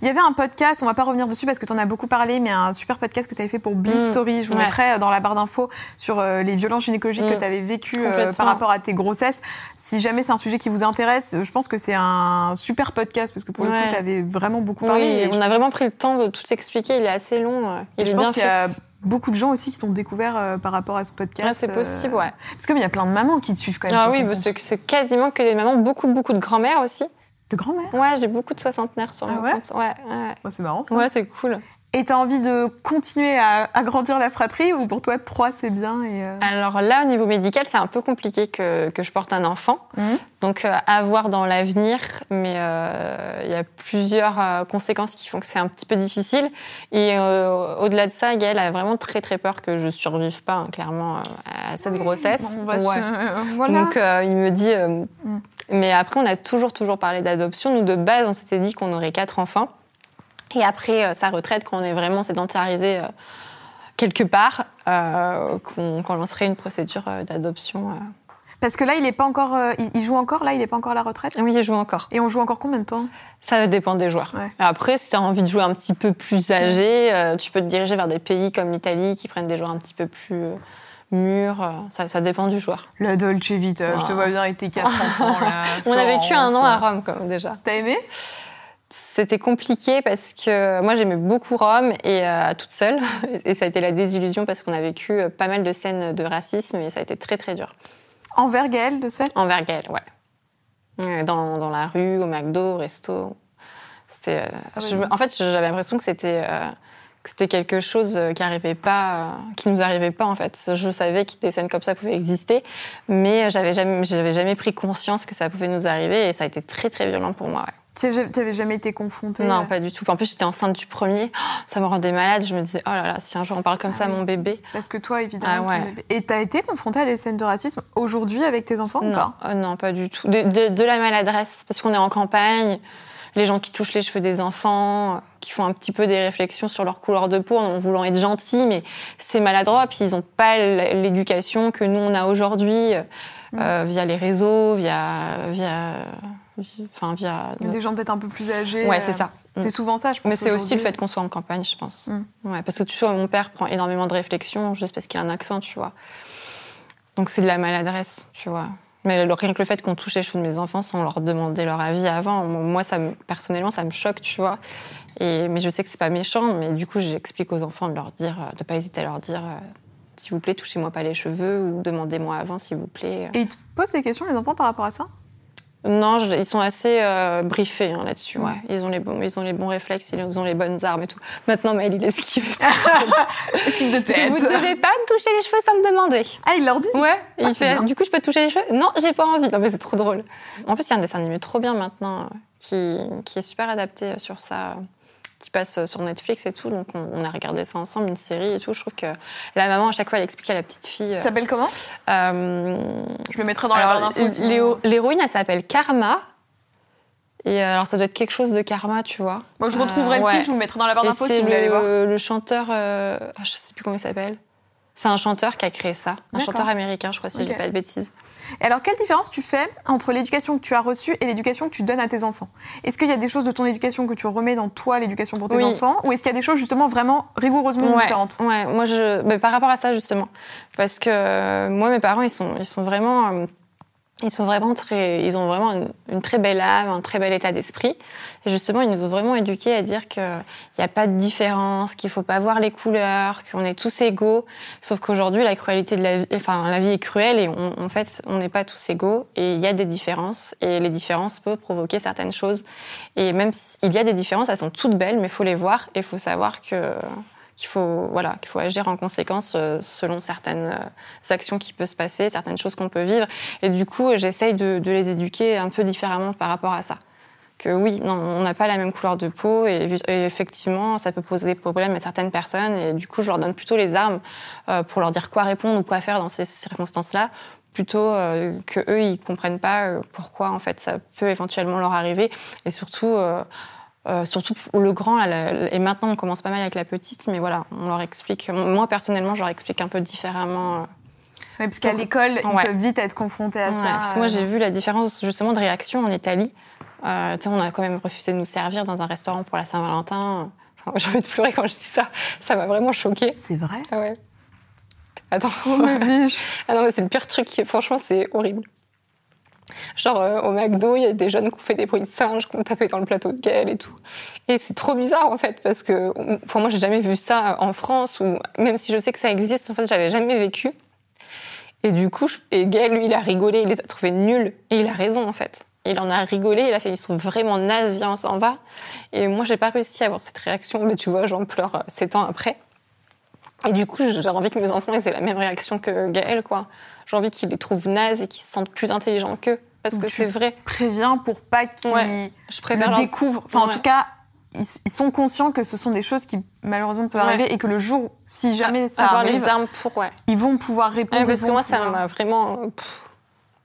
Il y avait un podcast, on va pas revenir dessus parce que tu en as beaucoup parlé, mais un super podcast que tu avais fait pour Bliss Mm. Story. Je vous Ouais. mettrai dans la barre d'infos sur euh, les violences gynécologiques que Mm. tu avais vécues euh, par rapport à tes grossesses. Si jamais c'est un sujet qui vous intéresse, je pense que c'est un super podcast parce que pour le Ouais. coup, tu avais vraiment beaucoup parlé. Oui, et on je- a vraiment pris le temps de tout expliquer. Il est assez long. euh, et Il je est pense bien qu'il y a beaucoup de gens aussi qui t'ont découvert euh, par rapport à ce podcast. Ouais, c'est euh, possible, ouais. Parce qu'il y a plein de mamans qui te suivent quand même. Ah oui, c'est c'est quasiment que des mamans, beaucoup, beaucoup de grand-mères aussi. De grand-mère. Ouais, j'ai beaucoup de soixantenaires sur Ah mon ouais? compte. Ouais, ouais. Oh, c'est marrant ça. Ouais, c'est cool. Et t'as envie de continuer à agrandir la fratrie ou pour toi trois c'est bien et euh, Alors là, au niveau médical, c'est un peu compliqué que, que je porte un enfant. Mhm. Donc euh, à voir dans l'avenir, mais euh, il y a plusieurs euh, conséquences qui font que c'est un petit peu difficile. Et au-delà de ça, Gaëlle a vraiment très très peur que je survive pas, hein, clairement, à cette grossesse. Ouais. [LAUGHS] voilà. Donc il me dit. Mm. Mais après, on a toujours toujours parlé d'adoption. Nous de base, on s'était dit qu'on aurait quatre enfants. Et après euh, sa retraite, quand on est vraiment sédentarisé euh, quelque part, euh, qu'on lancerait une procédure d'adoption. Parce que là il est pas encore, il, joue encore là, il est pas encore à la retraite? Oui, il joue encore. Et on joue encore combien de temps? Ça dépend des joueurs. Ouais. Après, si tu as envie de jouer un petit peu plus âgé, tu peux te diriger vers des pays comme l'Italie qui prennent des joueurs un petit peu plus mûrs. ça, ça dépend du joueur. La Dolce Vita, je te vois bien avec tes quatre enfants là. [LAUGHS] On a vécu un an à Rome, comme déjà. T'as aimé? C'était compliqué parce que moi j'aimais beaucoup Rome et euh, toute seule [LAUGHS] et ça a été la désillusion parce qu'on a vécu euh, pas mal de scènes de racisme et ça a été très très dur Envers Gaël de ce fait? Envers Gaël, ouais. Dans, dans la rue, au McDo, au resto. C'était. euh, Ah en fait, j'avais l'impression que c'était euh, que c'était quelque chose qui arrivait pas, qui nous arrivait pas en fait. Je savais que des scènes comme ça pouvaient exister, mais j'avais jamais, j'avais jamais pris conscience que ça pouvait nous arriver et ça a été très très violent pour moi. ouais. T'avais jamais été confrontée Non, euh, pas du tout. En plus, j'étais enceinte du premier. Oh, ça me rendait malade. Je me disais, oh là là, si un jour on parle comme Ah ça à mon bébé. Parce que toi évidemment. Ah ton ouais. bébé- Et t'as été confrontée à des scènes de racisme aujourd'hui avec tes enfants ou Non, pas euh, non, pas du tout. De, de- de la maladresse, parce qu'on est en campagne. Les gens qui touchent les cheveux des enfants, euh, qui font un petit peu des réflexions sur leur couleur de peau en voulant être gentils, mais c'est maladroit. Puis ils n'ont pas l'éducation que nous on a aujourd'hui euh, euh, via les réseaux, via, via, vi- enfin via. Des gens peut-être un peu plus âgés. Ouais, euh, c'est ça. Mm. C'est souvent ça, je pense. Mais c'est aussi le fait qu'on soit en campagne, je pense. Mm. Ouais, parce que tu vois, mon père prend énormément de réflexion juste parce qu'il a un accent, tu vois. Donc c'est de la maladresse, tu vois. Mais le- rien que le fait qu'on touche les cheveux de mes enfants sans leur demander leur avis avant, moi, ça me, personnellement, ça me choque, tu vois. Et, mais je sais que c'est pas méchant, mais du coup, j'explique aux enfants de leur dire, euh, de pas hésiter à leur dire, euh, s'il vous plaît, touchez-moi pas les cheveux ou demandez-moi avant, s'il vous plaît. Et ils te posent des questions les enfants par rapport à ça? Non, je- ils sont assez euh, briefés hein, là-dessus. Ouais. Ils, ont les bons, ils ont les bons réflexes, ils ont les bonnes armes et tout. Maintenant, Maëlle, il esquive et [LAUGHS] tout. Esquive de Vous ne devez pas me toucher les cheveux sans me demander. Ah, il leur dit? Ouais, Ah, il c'est fait bien. Du coup, je peux te toucher les cheveux? Non, j'ai pas envie. Non, mais c'est trop drôle. En plus, il y a un dessin animé trop bien maintenant euh, qui, qui est super adapté euh, sur ça, qui passe euh, sur Netflix et tout. Donc, on, on a regardé ça ensemble, une série et tout. Je trouve que la maman, à chaque fois, elle explique à la petite fille. Ça s'appelle comment? euh, Je le mettrai dans la barre alors. Léo- l'héroïne, elle s'appelle Karma. Et euh, alors, ça doit être quelque chose de karma, tu vois. Moi, je retrouverai Euh, le ouais. titre, je vous le mettrai dans la barre d'infos si vous voulez aller voir. le, chanteur, euh, ah, je sais plus comment il s'appelle. C'est un chanteur qui a créé ça, un chanteur américain, je crois, si je Ok. dis pas de bêtises. Et alors, quelle différence tu fais entre l'éducation que tu as reçue et l'éducation que tu donnes à tes enfants? Est-ce qu'il y a des choses de ton éducation que tu remets dans toi, l'éducation pour tes Oui. enfants? Ou est-ce qu'il y a des choses justement vraiment rigoureusement Ouais, différentes? Ouais, moi je, mais par rapport à ça justement, parce que euh, moi mes parents ils sont, ils sont vraiment, euh, ils sont vraiment très, ils ont vraiment une, très belle âme, un très bel état d'esprit. Et justement, ils nous ont vraiment éduqués à dire qu'il n'y a pas de différence, qu'il faut pas voir les couleurs, qu'on est tous égaux. Sauf qu'aujourd'hui, la cruauté de la vie, enfin, la vie est cruelle et en fait, on n'est pas tous égaux et il y a des différences et les différences peuvent provoquer certaines choses. Et même s'il y a des différences, elles sont toutes belles, mais il faut les voir et il faut savoir que qu'il faut, voilà, faut agir en conséquence euh, selon certaines euh, actions qui peuvent se passer, certaines choses qu'on peut vivre. Et du coup, j'essaye de, les éduquer un peu différemment par rapport à ça. Que oui, non, on n'a pas la même couleur de peau et, effectivement, ça peut poser des problèmes à certaines personnes. Et du coup, je leur donne plutôt les armes euh, pour leur dire quoi répondre ou quoi faire dans ces circonstances-là, plutôt euh, que eux ils comprennent pas pourquoi en fait ça peut éventuellement leur arriver et surtout euh, surtout pour le grand, et maintenant on commence pas mal avec la petite, mais voilà, on leur explique. Moi personnellement, je leur explique un peu différemment. Euh, oui, parce qu'à l'école, ils peuvent vite être confrontés à ça. Parce que moi, j'ai vu la différence justement de réaction en Italie. Euh, on a quand même refusé de nous servir dans un restaurant pour la Saint-Valentin. [LAUGHS] Enfin, J'ai envie de pleurer quand je dis ça. Ça m'a vraiment choquée. C'est vrai? Ah Ouais. Attends. Oh, [LAUGHS] ah non, mais c'est le pire truc. Franchement, c'est horrible. Genre euh, au McDo, il y a des jeunes qui ont fait des bruits de singes, qui ont tapé dans le plateau de Gaël et tout. Et c'est trop bizarre en fait parce que enfin, moi j'ai jamais vu ça en France ou même si je sais que ça existe, en fait j'avais jamais vécu. Et du coup, je... Gaël lui il a rigolé, il les a trouvés nuls et il a raison en fait. Il en a rigolé, il a fait ils sont vraiment nazes, viens on s'en va. Et moi j'ai pas réussi à avoir cette réaction, mais tu vois j'en pleure euh, sept ans après. Et du coup, j'ai envie que mes enfants aient la même réaction que Gaël, quoi. J'ai envie qu'ils les trouvent nazes et qu'ils se sentent plus intelligents qu'eux. Parce que c'est vrai. Préviens pour pas qu'ils ouais, le découvrent. Enfin, en tout cas, ils, sont conscients que ce sont des choses qui malheureusement peuvent arriver et que le jour, si jamais ça avoir arrive, les armes pour, ouais. ils vont pouvoir répondre. parce que moi, ça m'a vraiment.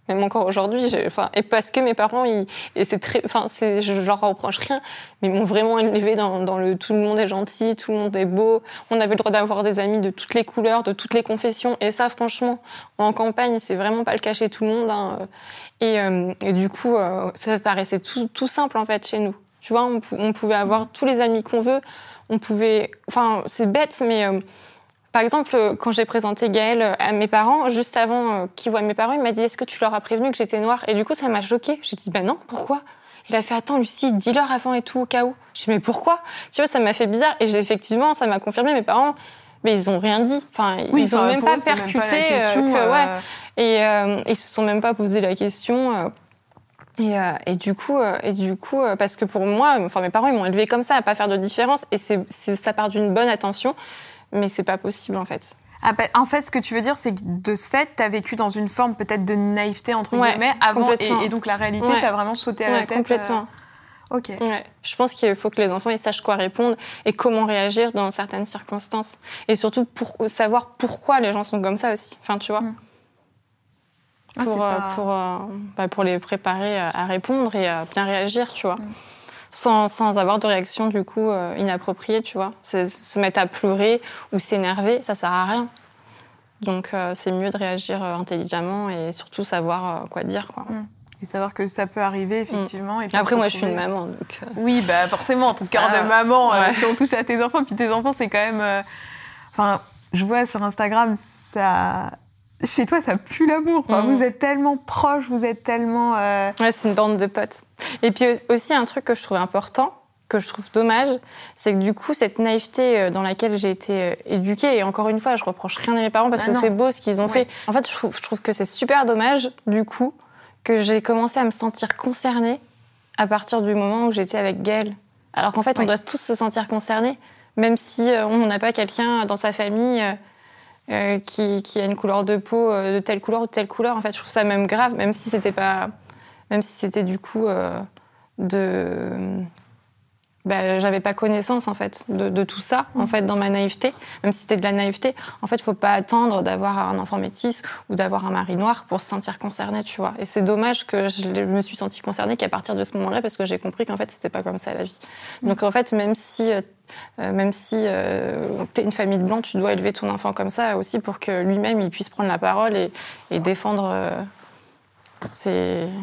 Même encore aujourd'hui, enfin, et parce que mes parents, ils, et c'est très, enfin, c'est, je, leur reproche rien, mais ils m'ont vraiment élevé dans, dans, le tout le monde est gentil, tout le monde est beau. On avait le droit d'avoir des amis de toutes les couleurs, de toutes les confessions, et ça, franchement, en campagne, c'est vraiment pas le cas chez tout le monde. Hein. Et, euh, du coup, euh, ça paraissait tout, tout, simple en fait chez nous. Tu vois, on, on pouvait avoir tous les amis qu'on veut, on pouvait, enfin, c'est bête, mais euh, par exemple, euh, quand j'ai présenté Gaël euh, à mes parents, juste avant euh, qu'ils voient mes parents, il m'a dit Est-ce que tu leur as prévenu que j'étais noire? Et du coup, ça m'a choquée. J'ai dit Ben non, pourquoi? Il a fait Attends, Lucie, dis-leur avant et tout, au cas où. J'ai dit Mais pourquoi? Tu vois, ça m'a fait bizarre. Et effectivement, ça m'a confirmé. Mes parents, mais ils ont rien dit. Enfin, oui, ils ont même pas percuté. Même pas question, que, ouais. Et euh, ils se sont même pas posé la question. Et, euh, et, du coup, et du coup, parce que pour moi, enfin mes parents ils m'ont élevé comme ça, à pas faire de différence, et c'est ça part d'une bonne attention mais c'est pas possible en fait. Ah, bah, en fait, ce que tu veux dire, c'est que de ce fait, tu as vécu dans une forme peut-être de naïveté, entre ouais, guillemets, avant, et, et, donc la réalité ouais. t'a vraiment sauté à ouais, la tête. Complètement. Euh... Ok. Je pense qu'il faut que les enfants ils sachent quoi répondre et comment réagir dans certaines circonstances. Et surtout pour savoir pourquoi les gens sont comme ça aussi. Enfin, tu vois. Mm. Pour, ah, euh, pas... pour, euh, bah, pour les préparer à répondre et à bien réagir, tu vois. Mm sans, sans, avoir de réaction du coup euh, inappropriée, tu vois. Se mettre à pleurer ou s'énerver, ça sert à rien. Donc euh, c'est mieux de réagir euh, intelligemment et surtout savoir euh, quoi dire, quoi. Mmh. Et savoir que ça peut arriver effectivement. Mmh. Et Après moi je suis une maman, donc. Oui, bah forcément, ton cœur Ah, de maman. ouais. si on touche à tes enfants, puis tes enfants, c'est quand même. Enfin, je vois sur Instagram, ça. Chez toi, ça pue l'amour. Mhm. Vous êtes tellement proches, vous êtes tellement. euh, Ouais, c'est une bande de potes. Et puis aussi un truc que je trouve important, que je trouve dommage, c'est que du coup cette naïveté euh, dans laquelle j'ai été euh, éduquée, et encore une fois, je reproche rien à mes parents parce Ah que c'est beau ce qu'ils ont Ouais. fait. En fait, je trouve, je trouve que c'est super dommage du coup que j'ai commencé à me sentir concernée à partir du moment où j'étais avec Gaël. Alors qu'en fait, on doit tous se sentir concernés, même si on n'a pas quelqu'un dans sa famille. Euh, qui, qui a une couleur de peau euh, de telle couleur ou de telle couleur. En fait, je trouve ça même grave, même si c'était pas, même si c'était du coup euh, de, bah, j'avais pas connaissance en fait de, de tout ça en fait dans ma naïveté. Même si c'était de la naïveté, en fait, faut pas attendre d'avoir un enfant métis ou d'avoir un mari noir pour se sentir concerné, tu vois. Et c'est dommage que je me suis sentie concernée qu'à partir de ce moment-là, parce que j'ai compris qu'en fait, c'était pas comme ça la vie. Donc en fait, même si euh, euh, même si euh, tu es une famille de blancs, tu dois élever ton enfant comme ça aussi pour que lui-même il puisse prendre la parole et, et défendre.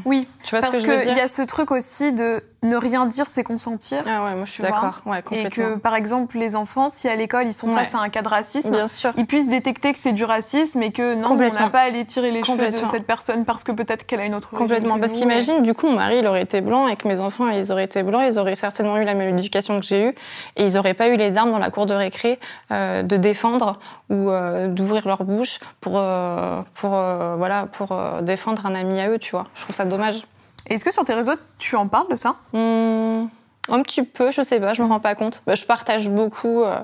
Oui, Tu vois ce parce que je veux qu'il dire y a ce truc aussi de. ne rien dire, c'est consentir. Ah ouais, moi je suis d'accord. Ouais, Et que, par exemple, les enfants, si à l'école ils sont Ouais. face à un cas de racisme, Bien sûr. ils puissent détecter que c'est du racisme et que non, on n'a pas à aller tirer les cheveux de cette personne parce que peut-être qu'elle a une autre Complètement. Parce qu'imagine, du coup, mon mari, il aurait été blanc et que mes enfants, ils auraient été blancs, ils auraient certainement eu la même éducation que j'ai eue et ils n'auraient pas eu les armes dans la cour de récré euh, de défendre ou euh, d'ouvrir leur bouche pour, euh, pour, voilà, pour défendre un ami à eux, tu vois. Je trouve ça dommage. Est-ce que sur tes réseaux, tu en parles de ça? Hmm, un petit peu, je sais pas, je me rends pas compte. Bah, je partage beaucoup euh,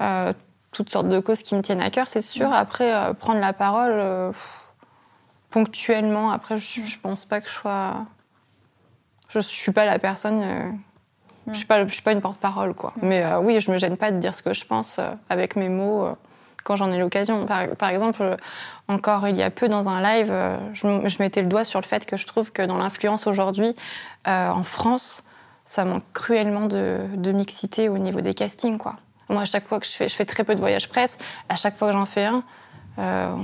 euh, toutes sortes de causes qui me tiennent à cœur, c'est sûr. Après, euh, prendre la parole ponctuellement, après, je, je pense pas que je sois. Je, je suis pas la personne. je suis pas, je suis pas une porte-parole, quoi. Mais euh, oui, je me gêne pas de dire ce que je pense avec mes mots quand j'en ai l'occasion. Par, par exemple, euh, encore il y a peu dans un live, euh, je, mettais le doigt sur le fait que je trouve que dans l'influence aujourd'hui, euh, en France, ça manque cruellement de, de mixité au niveau des castings, quoi. Moi, à chaque fois que je fais, je fais très peu de voyages presse, à chaque fois que j'en fais un, euh,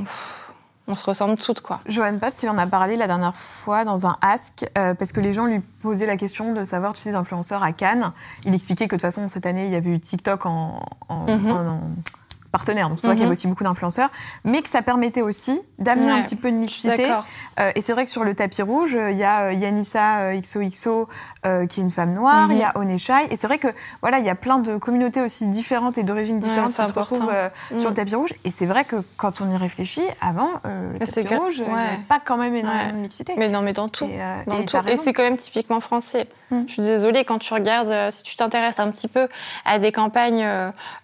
on, se ressemble toutes, quoi. Johan Paps, il en a parlé la dernière fois dans un Ask, euh, parce que les gens lui posaient la question de savoir, tu sais, les influenceurs à Cannes. Il expliquait que de toute façon, cette année, il y avait eu TikTok en, en- Mhm. en- en partenaire, donc c'est pour ça qu'il y Mhm. avait aussi beaucoup d'influenceurs, mais que ça permettait aussi d'amener un petit peu de mixité. Euh, et c'est vrai que sur le tapis rouge, il y a euh, Yanissa euh, XOXO, euh, qui est une femme noire, il Mhm. y a Oneshai, et c'est vrai que voilà, il y a plein de communautés aussi différentes et d'origines différentes qui se retrouvent sur le Mm. tapis rouge. Et c'est vrai que quand on y réfléchit, avant, le Mais c'est tapis rouge, il n'y avait pas quand même énormément de mixité. Mais non, mais dans tout. Et, Dans et tout. Et c'est quand même typiquement français. Mm. Je suis désolée, quand tu regardes, si tu t'intéresses un petit peu à des campagnes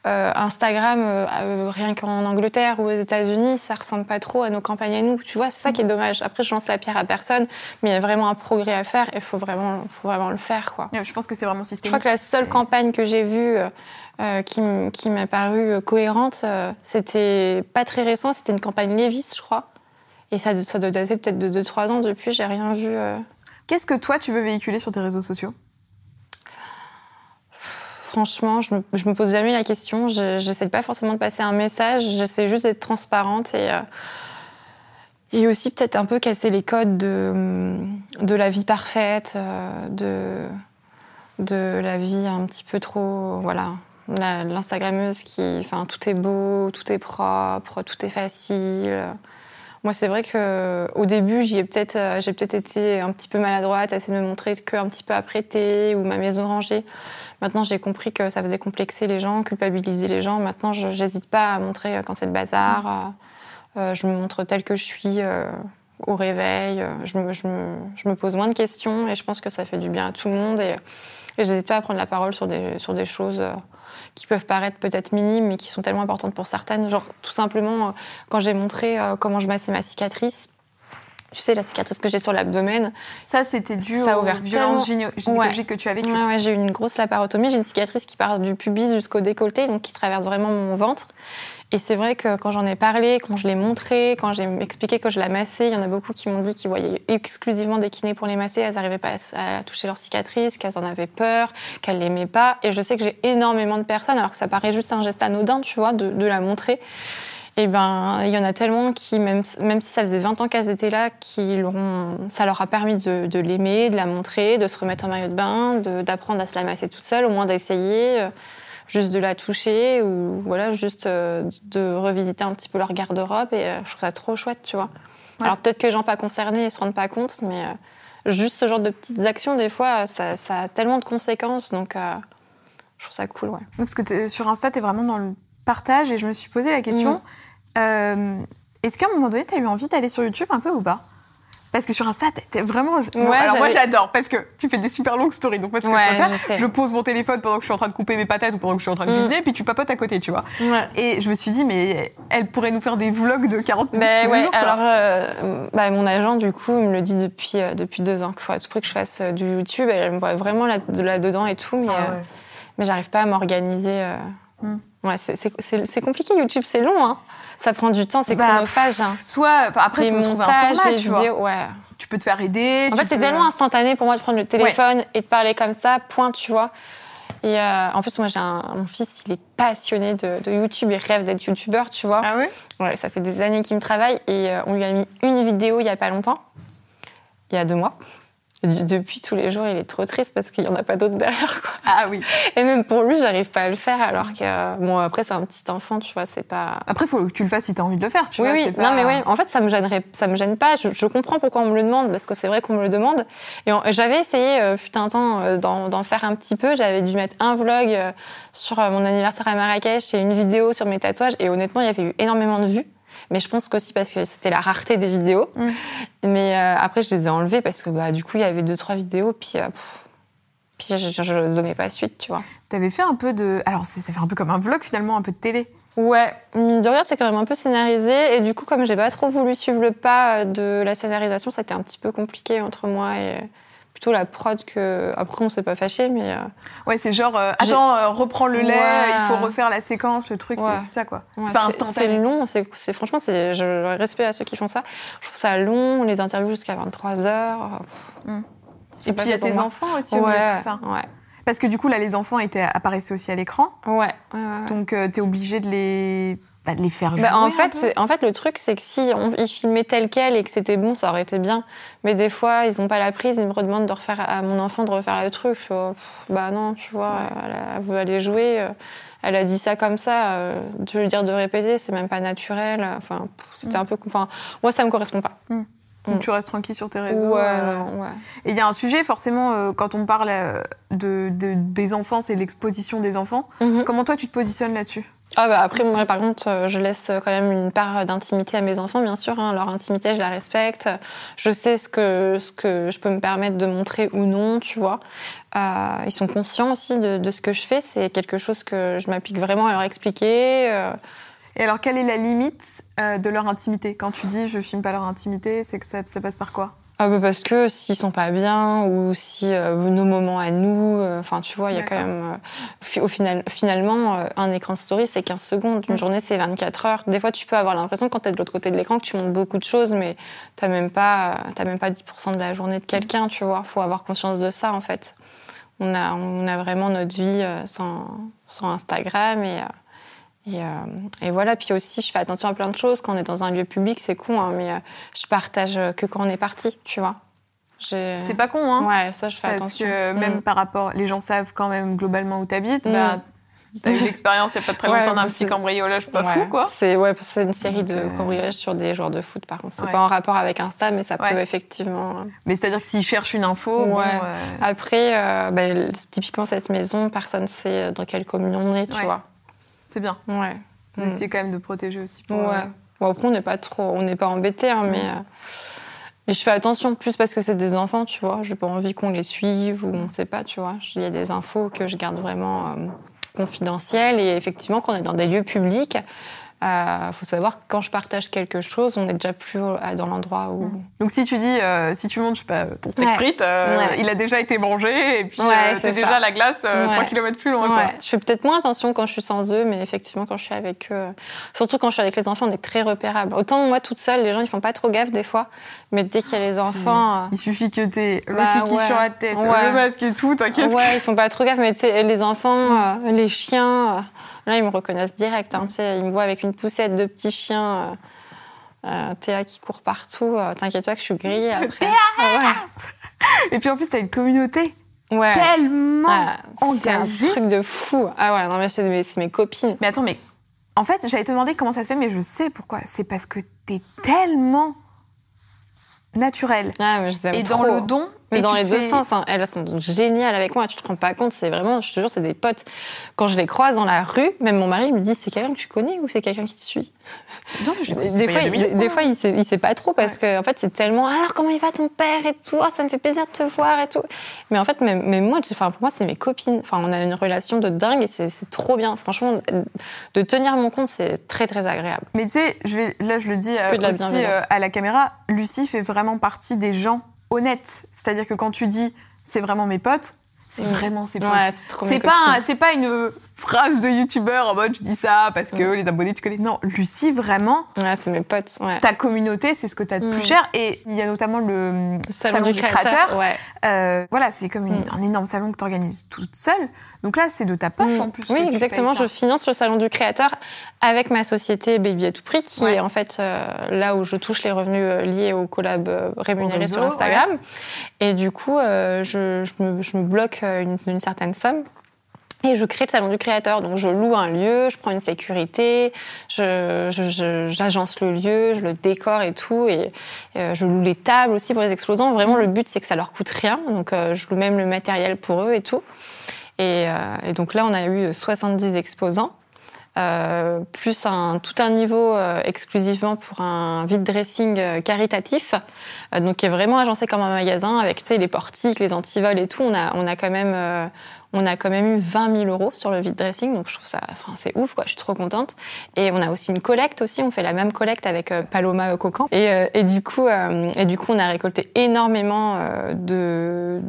Instagram, euh, rien qu'en Angleterre ou aux États-Unis, ça ressemble pas trop à nos campagnes à nous. Tu vois, c'est ça qui est dommage. Après, je lance la pierre à personne, mais il y a vraiment un progrès à faire et il faut vraiment, faut vraiment le faire, quoi. Je pense que c'est vraiment Je systémique. crois que la seule campagne que j'ai vue euh, euh, qui, qui m'a paru cohérente, euh, c'était pas très récent, c'était une campagne Levis, je crois. Et ça, ça doit dater peut-être de 2-3 ans depuis, j'ai rien vu. Qu'est-ce que toi, tu veux véhiculer sur tes réseaux sociaux? Franchement, je me, je me pose jamais la question. Je j'essaie pas forcément de passer un message. J'essaie juste d'être transparente et euh, et aussi peut-être un peu casser les codes de de la vie parfaite, euh, de de la vie un petit peu trop voilà l'instagrammeuse qui enfin tout est beau, tout est propre, tout est facile. Moi, c'est vrai que au début, euh, j'ai peut-être été un petit peu maladroite, essayer de me montrer qu'un petit peu apprêtée ou ma maison rangée. Maintenant, j'ai compris que ça faisait complexer les gens, culpabiliser les gens. Maintenant, je n'hésite pas à montrer euh, quand c'est le bazar. Euh, euh, je me montre telle que je suis euh, au réveil. Je me, je, me, je me pose moins de questions et je pense que ça fait du bien à tout le monde. Et, et je n'hésite pas à prendre la parole sur des, sur des choses qui peuvent paraître peut-être minimes, mais qui sont tellement importantes pour certaines. Genre, tout simplement, quand j'ai montré comment je massais ma cicatrice, tu sais, la cicatrice que j'ai sur l'abdomen, Ça, c'était dû Ça aux violences tellement- que tu as vécues. Ouais, ouais, j'ai eu une grosse laparotomie. J'ai une cicatrice qui part du pubis jusqu'au décolleté, donc qui traverse vraiment mon ventre. Et c'est vrai que quand j'en ai parlé, quand je l'ai montré, quand j'ai expliqué que je la massais, il y en a beaucoup qui m'ont dit qu'ils voyaient exclusivement des kinés pour les masser. Elles n'arrivaient pas à, à toucher leur cicatrice, qu'elles en avaient peur, qu'elles l'aimaient pas. Et je sais que j'ai énormément de personnes, alors que ça paraît juste un geste anodin, tu vois, de, de la montrer. Et ben, il y en a tellement qui, même, même si ça faisait 20 ans qu'elles étaient là, qui ça leur a permis de, de l'aimer, de la montrer, de se remettre en maillot de bain, d'apprendre à se la masser toute seule, au moins d'essayer, euh, juste de la toucher ou voilà, juste euh, de revisiter un petit peu leur garde-robe. Et euh, je trouve ça trop chouette, tu vois. Ouais. Alors peut-être que les gens pas concernés ne se rendent pas compte, mais juste ce genre de petites actions, des fois, ça, ça a tellement de conséquences. Donc, euh, je trouve ça cool, ouais. Parce que sur Insta, tu es vraiment dans le partage et je me suis posé la question Mm. Euh, est-ce qu'à un moment donné, tu as eu envie d'aller sur YouTube un peu ou pas? Parce que sur Insta, t'es- vraiment. Ouais, alors moi, j'adore parce que tu fais des super longues stories. Donc, moi, ce que je Ouais, je sais. je pose mon téléphone pendant que je suis en train de couper mes patates ou pendant que je suis en train de Mm. cuisiner, puis tu papotes à côté, tu vois. Ouais. Et je me suis dit, mais elle pourrait nous faire des vlogs de 40 minutes. Ben tous les ouais, alors euh, bah, mon agent du coup il me le dit depuis euh, depuis deux ans qu'il faut à tout prix que je fasse euh, du YouTube. Elle me voit vraiment là, de là dedans et tout, mais Ah euh, mais j'arrive pas à m'organiser. euh. Ouais, c'est- compliqué YouTube, c'est long, hein. Ça prend du temps, c'est Bah, chronophage. Hein. Soit, après, il les faut trouver un montages, format, les tu vois. vidéos, ouais. Tu peux te faire aider. En fait, c'est tellement instantané pour moi de prendre le téléphone et de parler comme ça, point, tu vois. Et euh, en plus, moi, j'ai mon fils, il est passionné de, de YouTube, il rêve d'être YouTubeur, tu vois. Ah ouais? Ouais, ça fait des années qu'il me travaille et euh, on lui a mis une vidéo il y a pas longtemps, il y a deux mois. Depuis tous les jours, il est trop triste parce qu'il y en a pas d'autres derrière. Quoi. Ah oui. Et même pour lui, j'arrive pas à le faire alors que bon après c'est un petit enfant, tu vois, c'est pas. Après, faut que tu le fasses si t'as envie de le faire, tu oui vois. oui. pas- Non mais oui. En fait, ça me gênerait, ça me gêne pas. Je, je comprends pourquoi on me le demande parce que c'est vrai qu'on me le demande. Et on- j'avais essayé, euh, fut un temps, euh, d'en d'en faire un petit peu. J'avais dû mettre un vlog euh, sur euh, mon anniversaire à Marrakech et une vidéo sur mes tatouages. Et honnêtement, il y avait eu énormément de vues. Mais je pense qu'aussi parce que c'était la rareté des vidéos. Mais euh, après, je les ai enlevées parce que bah, du coup, il y avait deux, trois vidéos. Puis, euh, pff, puis je, je donnais pas suite, tu vois. T'avais fait un peu de. Alors, ça fait un peu comme un vlog finalement, un peu de télé. Ouais, mine de rien, c'est quand même un peu scénarisé. Et du coup, comme j'ai pas trop voulu suivre le pas de la scénarisation, c'était un petit peu compliqué entre moi et plutôt la prod que. Après, on s'est pas fâché, mais. euh, Ouais, c'est genre, euh, attends, euh, reprends le lait, Ouais. il faut refaire la séquence, le truc, c'est- Ouais. c'est ça quoi. ouais, c'est pas C'est instantané. long, c'est c'est- franchement, c'est je respecte à ceux qui font ça. Je trouve ça long, les interviews jusqu'à 23 heures. Mm. C'est Et puis il y a tes moi. enfants aussi au Ouais, tout ça. ouais, Parce que du coup, là, les enfants étaient, apparaissaient aussi à l'écran. ouais. Donc, euh, t'es obligé de les, bah, de les faire jouer. Bah, en, un fait, en fait, le truc, c'est que si on, ils filmaient tel quel et que c'était bon, ça aurait été bien. Mais des fois, ils n'ont pas la prise, ils me redemandent de refaire à mon enfant de refaire le truc. Je fais, oh, pff, bah non, tu vois, elle, a- elle veut aller jouer. euh, Elle a dit ça comme ça. euh, De lui dire de répéter, c'est même pas naturel. Enfin, pff, c'était Mm. un peu. Enfin, moi, ça me correspond pas. Donc, Mm. tu restes tranquille sur tes réseaux. ouais, euh, non, ouais. Et il y a un sujet, forcément, euh, quand on parle euh, de, de- des enfants, c'est l'exposition des enfants. Mhm. Comment toi, tu te positionnes là-dessus? Ah bah après moi par contre euh, je laisse quand même une part d'intimité à mes enfants bien sûr hein. leur intimité je la respecte. Je sais ce que ce que je peux me permettre de montrer ou non tu vois. Euh, ils sont conscients aussi de, de ce que je fais. C'est quelque chose que je m'applique vraiment à leur expliquer euh. Et alors, quelle est la limite euh, de leur intimité? Quand tu dis je filme pas leur intimité, c'est que ça passe par quoi? Ah bah parce que s'ils sont pas bien ou si euh, nos moments à nous, euh, enfin tu vois, il y a quand même, euh, au final, finalement, euh, un écran de story c'est 15 secondes, une Mm. journée c'est 24 heures. Des fois tu peux avoir l'impression quand tu es de l'autre côté de l'écran que tu montres beaucoup de choses, mais t'as même pas, euh, t'as même pas 10% de la journée de quelqu'un, tu vois. Faut avoir conscience de ça en fait. On a, on a vraiment notre vie euh, sans, sans Instagram et. Euh, et, euh, et voilà, puis aussi, je fais attention à plein de choses. Quand on est dans un lieu public, c'est con, hein, mais euh, je partage que quand on est parti, tu vois. C'est pas con, hein Ouais, ça, je fais Parce attention. que même Mm. par rapport, les gens savent quand même globalement où t'habites. Mm. Bah, t'as eu [LAUGHS] l'expérience il y a pas très Ouais, longtemps d'un bah, petit cambriolage pas Ouais. fou, quoi. C'est ouais, c'est une série de euh, cambriolages sur des joueurs de foot, par contre. C'est Ouais. pas en rapport avec Insta, mais ça Ouais. peut effectivement. euh. Mais c'est-à-dire que s'ils cherchent une info, bon, Ouais. euh, Après, euh, bah, typiquement, cette maison, personne sait dans quelle commune on est, tu Ouais. vois. C'est bien. Ouais. Vous Mm. essayez quand même de protéger aussi. Pour, Ouais. euh, Bon, après, on n'est pas trop, on n'est pas embêté, hein, mais, Mm. euh, mais je fais attention plus parce que c'est des enfants, tu vois. J'ai pas envie qu'on les suive ou on sait pas, tu vois. Il y a des infos que je garde vraiment euh, confidentielles et effectivement, quand on est dans des lieux publics, il faut savoir que quand je partage quelque chose, on n'est déjà plus au- dans l'endroit où. Donc si tu dis, euh, si tu montes, je sais pas, ton steak Ouais. frites, euh, Ouais. il a déjà été mangé et puis Ouais, euh, c'est déjà ça. la glace euh, Ouais. 3 km plus loin. Ouais, Quoi. je fais peut-être moins attention quand je suis sans eux, mais effectivement, quand je suis avec eux, euh, surtout quand je suis avec les enfants, on est très repérable. Autant moi, toute seule, les gens, ils font pas trop gaffe des fois, mais dès qu'il y a les enfants. euh, Il suffit que t'aies le Bah, kiki ouais. sur la tête, le masque et tout, t'inquiète. Ouais, ils font pas trop gaffe, mais tu sais, les enfants, euh, les chiens, euh, là, ils me reconnaissent direct. Hein, tu sais, ils me voient avec une poussette de petits chiens. euh, euh, Théa qui court partout, euh, t'inquiète pas que je suis grillée après. Théa [LAUGHS] Et puis en plus, t'as une communauté Ouais. ouais. tellement Ouais, c'est un engagée. truc de fou. Ah ouais, non mais c'est mes, mes copines. Mais attends, mais en fait, j'allais te demander comment ça se fait, mais je sais pourquoi. C'est parce que t'es tellement naturel Ah, mais je et trop. dans le don. Mais et dans les deux sens, hein. elles sont géniales avec moi. Tu te rends pas compte, c'est vraiment, je te jure, c'est des potes. Quand je les croise dans la rue, même mon mari me dit, c'est quelqu'un que tu connais ou c'est quelqu'un qui te suit? Non, je Des, fois, il des fois, il sait, il sait pas trop parce que en fait, c'est tellement. Alors, comment il va ton père et tout Oh, Ça me fait plaisir de te voir et tout. Mais en fait, même, même moi, enfin, pour moi, c'est mes copines. Enfin, on a une relation de dingue et c'est trop bien. Franchement, de tenir mon compte, c'est très très agréable. Mais tu sais, je vais, là je le dis euh, aussi euh, à la caméra, Lucie fait vraiment partie des gens honnêtes. C'est-à-dire que quand tu dis c'est vraiment mes potes, c'est Mm. vraiment ses potes. Ouais, c'est pas, un- pas une phrase de youtubeur en mode je dis ça parce que les abonnés tu connais. Non, Lucie, vraiment, Ouais, c'est mes potes. Ouais. ta communauté, c'est ce que tu as de plus Mm. cher. Et il y a notamment le Le salon, du créateur. Ouais. Euh, voilà, c'est comme une- Mm. un énorme salon que tu organises toute seule. Donc là, c'est de ta poche Mm. en plus. Oui, exactement. Je finance le salon du créateur avec ma société Baby à tout prix, qui Ouais. est en fait euh, là où je touche les revenus euh, liés aux collabs euh, rémunérés réseau, sur Instagram. Et du coup, euh, je, je me, je me bloque euh, une, une certaine somme. Et je crée le salon du créateur. Donc, je loue un lieu, je prends une sécurité, je, je- je- j'agence le lieu, je le décore et tout. Et euh, je loue les tables aussi pour les exposants. Vraiment, le but, c'est que ça leur coûte rien. Donc, euh, je loue même le matériel pour eux et tout. Et, euh, donc là, on a eu 70 exposants. plus un, tout un niveau exclusivement pour un vide dressing caritatif, donc qui est vraiment agencé comme un magasin avec tu sais, les portiques, les antivols et tout. On a, on a quand même on a quand même eu 20 000 euros sur le vide dressing, donc je trouve ça, enfin c'est ouf quoi. Je suis trop contente. Et on a aussi une collecte aussi. On fait la même collecte avec euh, Paloma Cocan. Et, euh, et du coup, euh, et du coup, on a récolté énormément de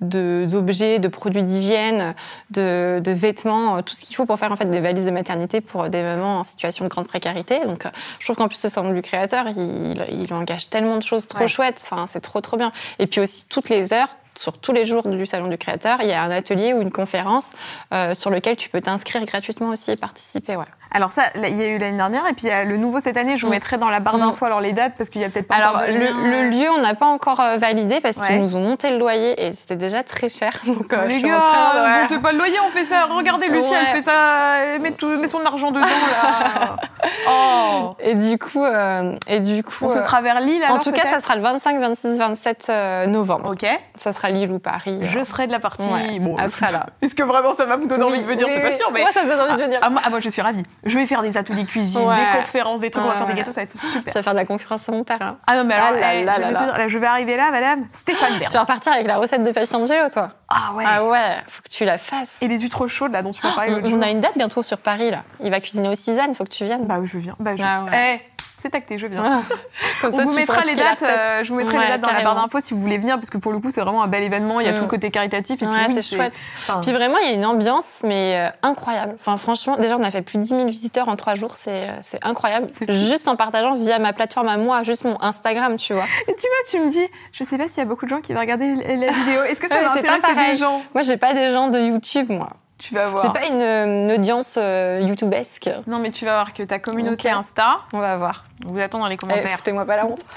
d'objets, de, produits d'hygiène, de, de vêtements, tout ce qu'il faut pour faire en fait des valises de maternité pour des mamans en situation de grande précarité. Donc, je trouve qu'en plus ce salon du créateur, il, il engage tellement de choses trop Ouais. chouettes. Enfin, c'est trop trop bien. Et puis aussi toutes les heures. Sur tous les jours du salon du créateur, il y a un atelier ou une conférence euh, sur lequel tu peux t'inscrire gratuitement aussi et participer. Ouais. Alors ça, il y a eu l'année dernière et puis le nouveau cette année. Je vous Mm. mettrai dans la barre Mm. d'infos alors les dates parce qu'il y a peut-être pas Alors, de le, le lieu, on n'a pas encore euh, validé parce Ouais. qu'ils nous ont monté le loyer et c'était déjà très cher. [LAUGHS] Donc, euh, je les gars, train de- montez pas le loyer, on fait ça. Regardez, Lucie, elle Ouais. fait ça, elle met, tout, met son argent dedans là. [LAUGHS] oh. Et du coup, euh, et du coup, ce euh, sera vers Lille alors en tout cas, ça sera le 25, 26, 27 euh, novembre. Ok. Ça sera Lille ou Paris. Je serai de la partie. Ouais, Bon, elle sera là. [LAUGHS] Est-ce que vraiment ça va vous donner envie de venir? Oui, C'est oui, pas sûr, mais. Moi, ça me donne envie de venir. Ah, ah, moi, je suis ravie. Je vais faire des ateliers [LAUGHS] cuisine, Ouais. des conférences, des trucs, on va Ouais, faire des gâteaux, ça va être super. Tu vas faire de la concurrence à mon père. Hein. Ah non, mais alors, Ah là eh, là je, là vais là. te dire, là, je vais arriver là, madame Stéphane [GASPS] Tu Bern. vas repartir avec la recette de Papy Angelo, toi. Ah ouais. Ah ouais, faut que tu la fasses. Et les huîtres chaudes là dont tu m'as parlé on, l'autre jour. on a une date bientôt sur Paris là. Il va cuisiner au Cisane, faut que tu viennes. Bah je viens. Bah, je... Ah ouais. C'est acté, je viens. Ah. Comme On ça, vous mettra les dates, euh, je vous mettrai les dates dans la barre d'infos si vous voulez venir, parce que pour le coup c'est vraiment un bel événement, il y a Mm. tout le côté caritatif et puis Ouais, oui, c'est chouette. enfin, Puis vraiment, il y a une ambiance, mais euh, incroyable. Enfin, franchement, déjà, on a fait plus de 10 000 visiteurs en trois jours, c'est euh, c'est incroyable. C'est. Juste en partageant via ma plateforme à moi, juste mon Instagram, tu vois. Et tu vois, tu me dis, je sais pas s'il y a beaucoup de gens qui vont regarder la vidéo. Est-ce que ça va intéresser des gens? Moi, j'ai pas des gens de YouTube, moi. Tu vas J'ai voir. pas une, une audience euh, YouTubesque. Non mais tu vas voir que ta communauté Ok. Insta, On va voir. on vous attend dans les Eh, commentaires. Foutez-moi pas la honte. [LAUGHS]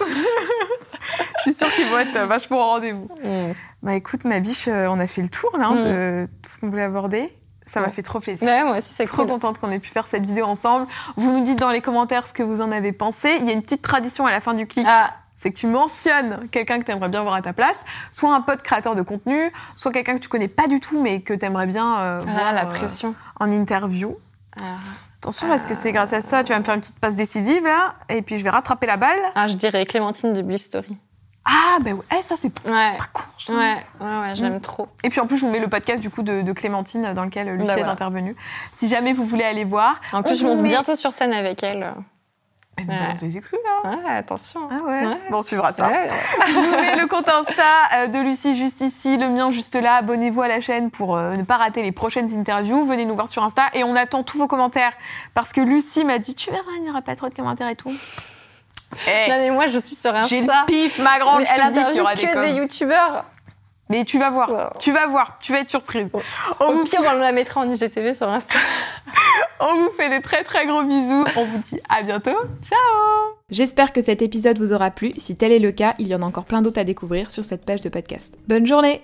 je suis sûre qu'ils vont être vachement au rendez-vous. Mm. Bah écoute, ma biche, euh, on a fait le tour là hein, Mm. de tout ce qu'on voulait aborder. Ça m'a Ouais. fait trop plaisir. Ouais, moi aussi, c'est Trop cool. contente qu'on ait pu faire cette vidéo ensemble. Vous nous dites dans les commentaires ce que vous en avez pensé. Il y a une petite tradition à la fin du clic. Ah, c'est que tu mentionnes quelqu'un que tu aimerais bien voir à ta place, soit un pote créateur de contenu, soit quelqu'un que tu connais pas du tout mais que tu aimerais bien euh, ah, voir la euh, pression. en interview. Ah. Attention parce que c'est grâce à ça, tu vas me faire une petite passe décisive là, et puis je vais rattraper la balle. Ah, je dirais Clémentine de Bliss Story. Ah ben ouais, Eh, ça c'est pas Ouais. con. je Ouais, ouais, ouais, je Mm. trop. Et puis en plus je vous mets le podcast du coup de, de Clémentine dans lequel Lucie Bah est voilà. intervenue. Si jamais vous voulez aller voir. En plus, je monte met- bientôt sur scène avec elle. Eh ben, Ouais. on les exclut là. Ouais, attention. Ah ouais. Ouais. Bon on suivra ça. [LAUGHS] Je vous mets le compte Insta euh, de Lucie juste ici, le mien juste là. Abonnez-vous à la chaîne pour euh, ne pas rater les prochaines interviews. Venez nous voir sur Insta et on attend tous vos commentaires parce que Lucie m'a dit tu verras, il n'y aura pas trop de commentaires et tout. Eh, Non, mais moi, je suis sur Insta. J'ai le pif, ma grande, Mais je elle te dis qu'il y aura des que coms. des youtubeurs. Mais tu vas voir, Wow. tu vas voir, tu vas être surprise. On Au vous, pire, on la mettra en IGTV sur Insta. [LAUGHS] on vous fait des très très gros bisous. On vous dit à bientôt. Ciao J'espère que cet épisode vous aura plu. Si tel est le cas, il y en a encore plein d'autres à découvrir sur cette page de podcast. Bonne journée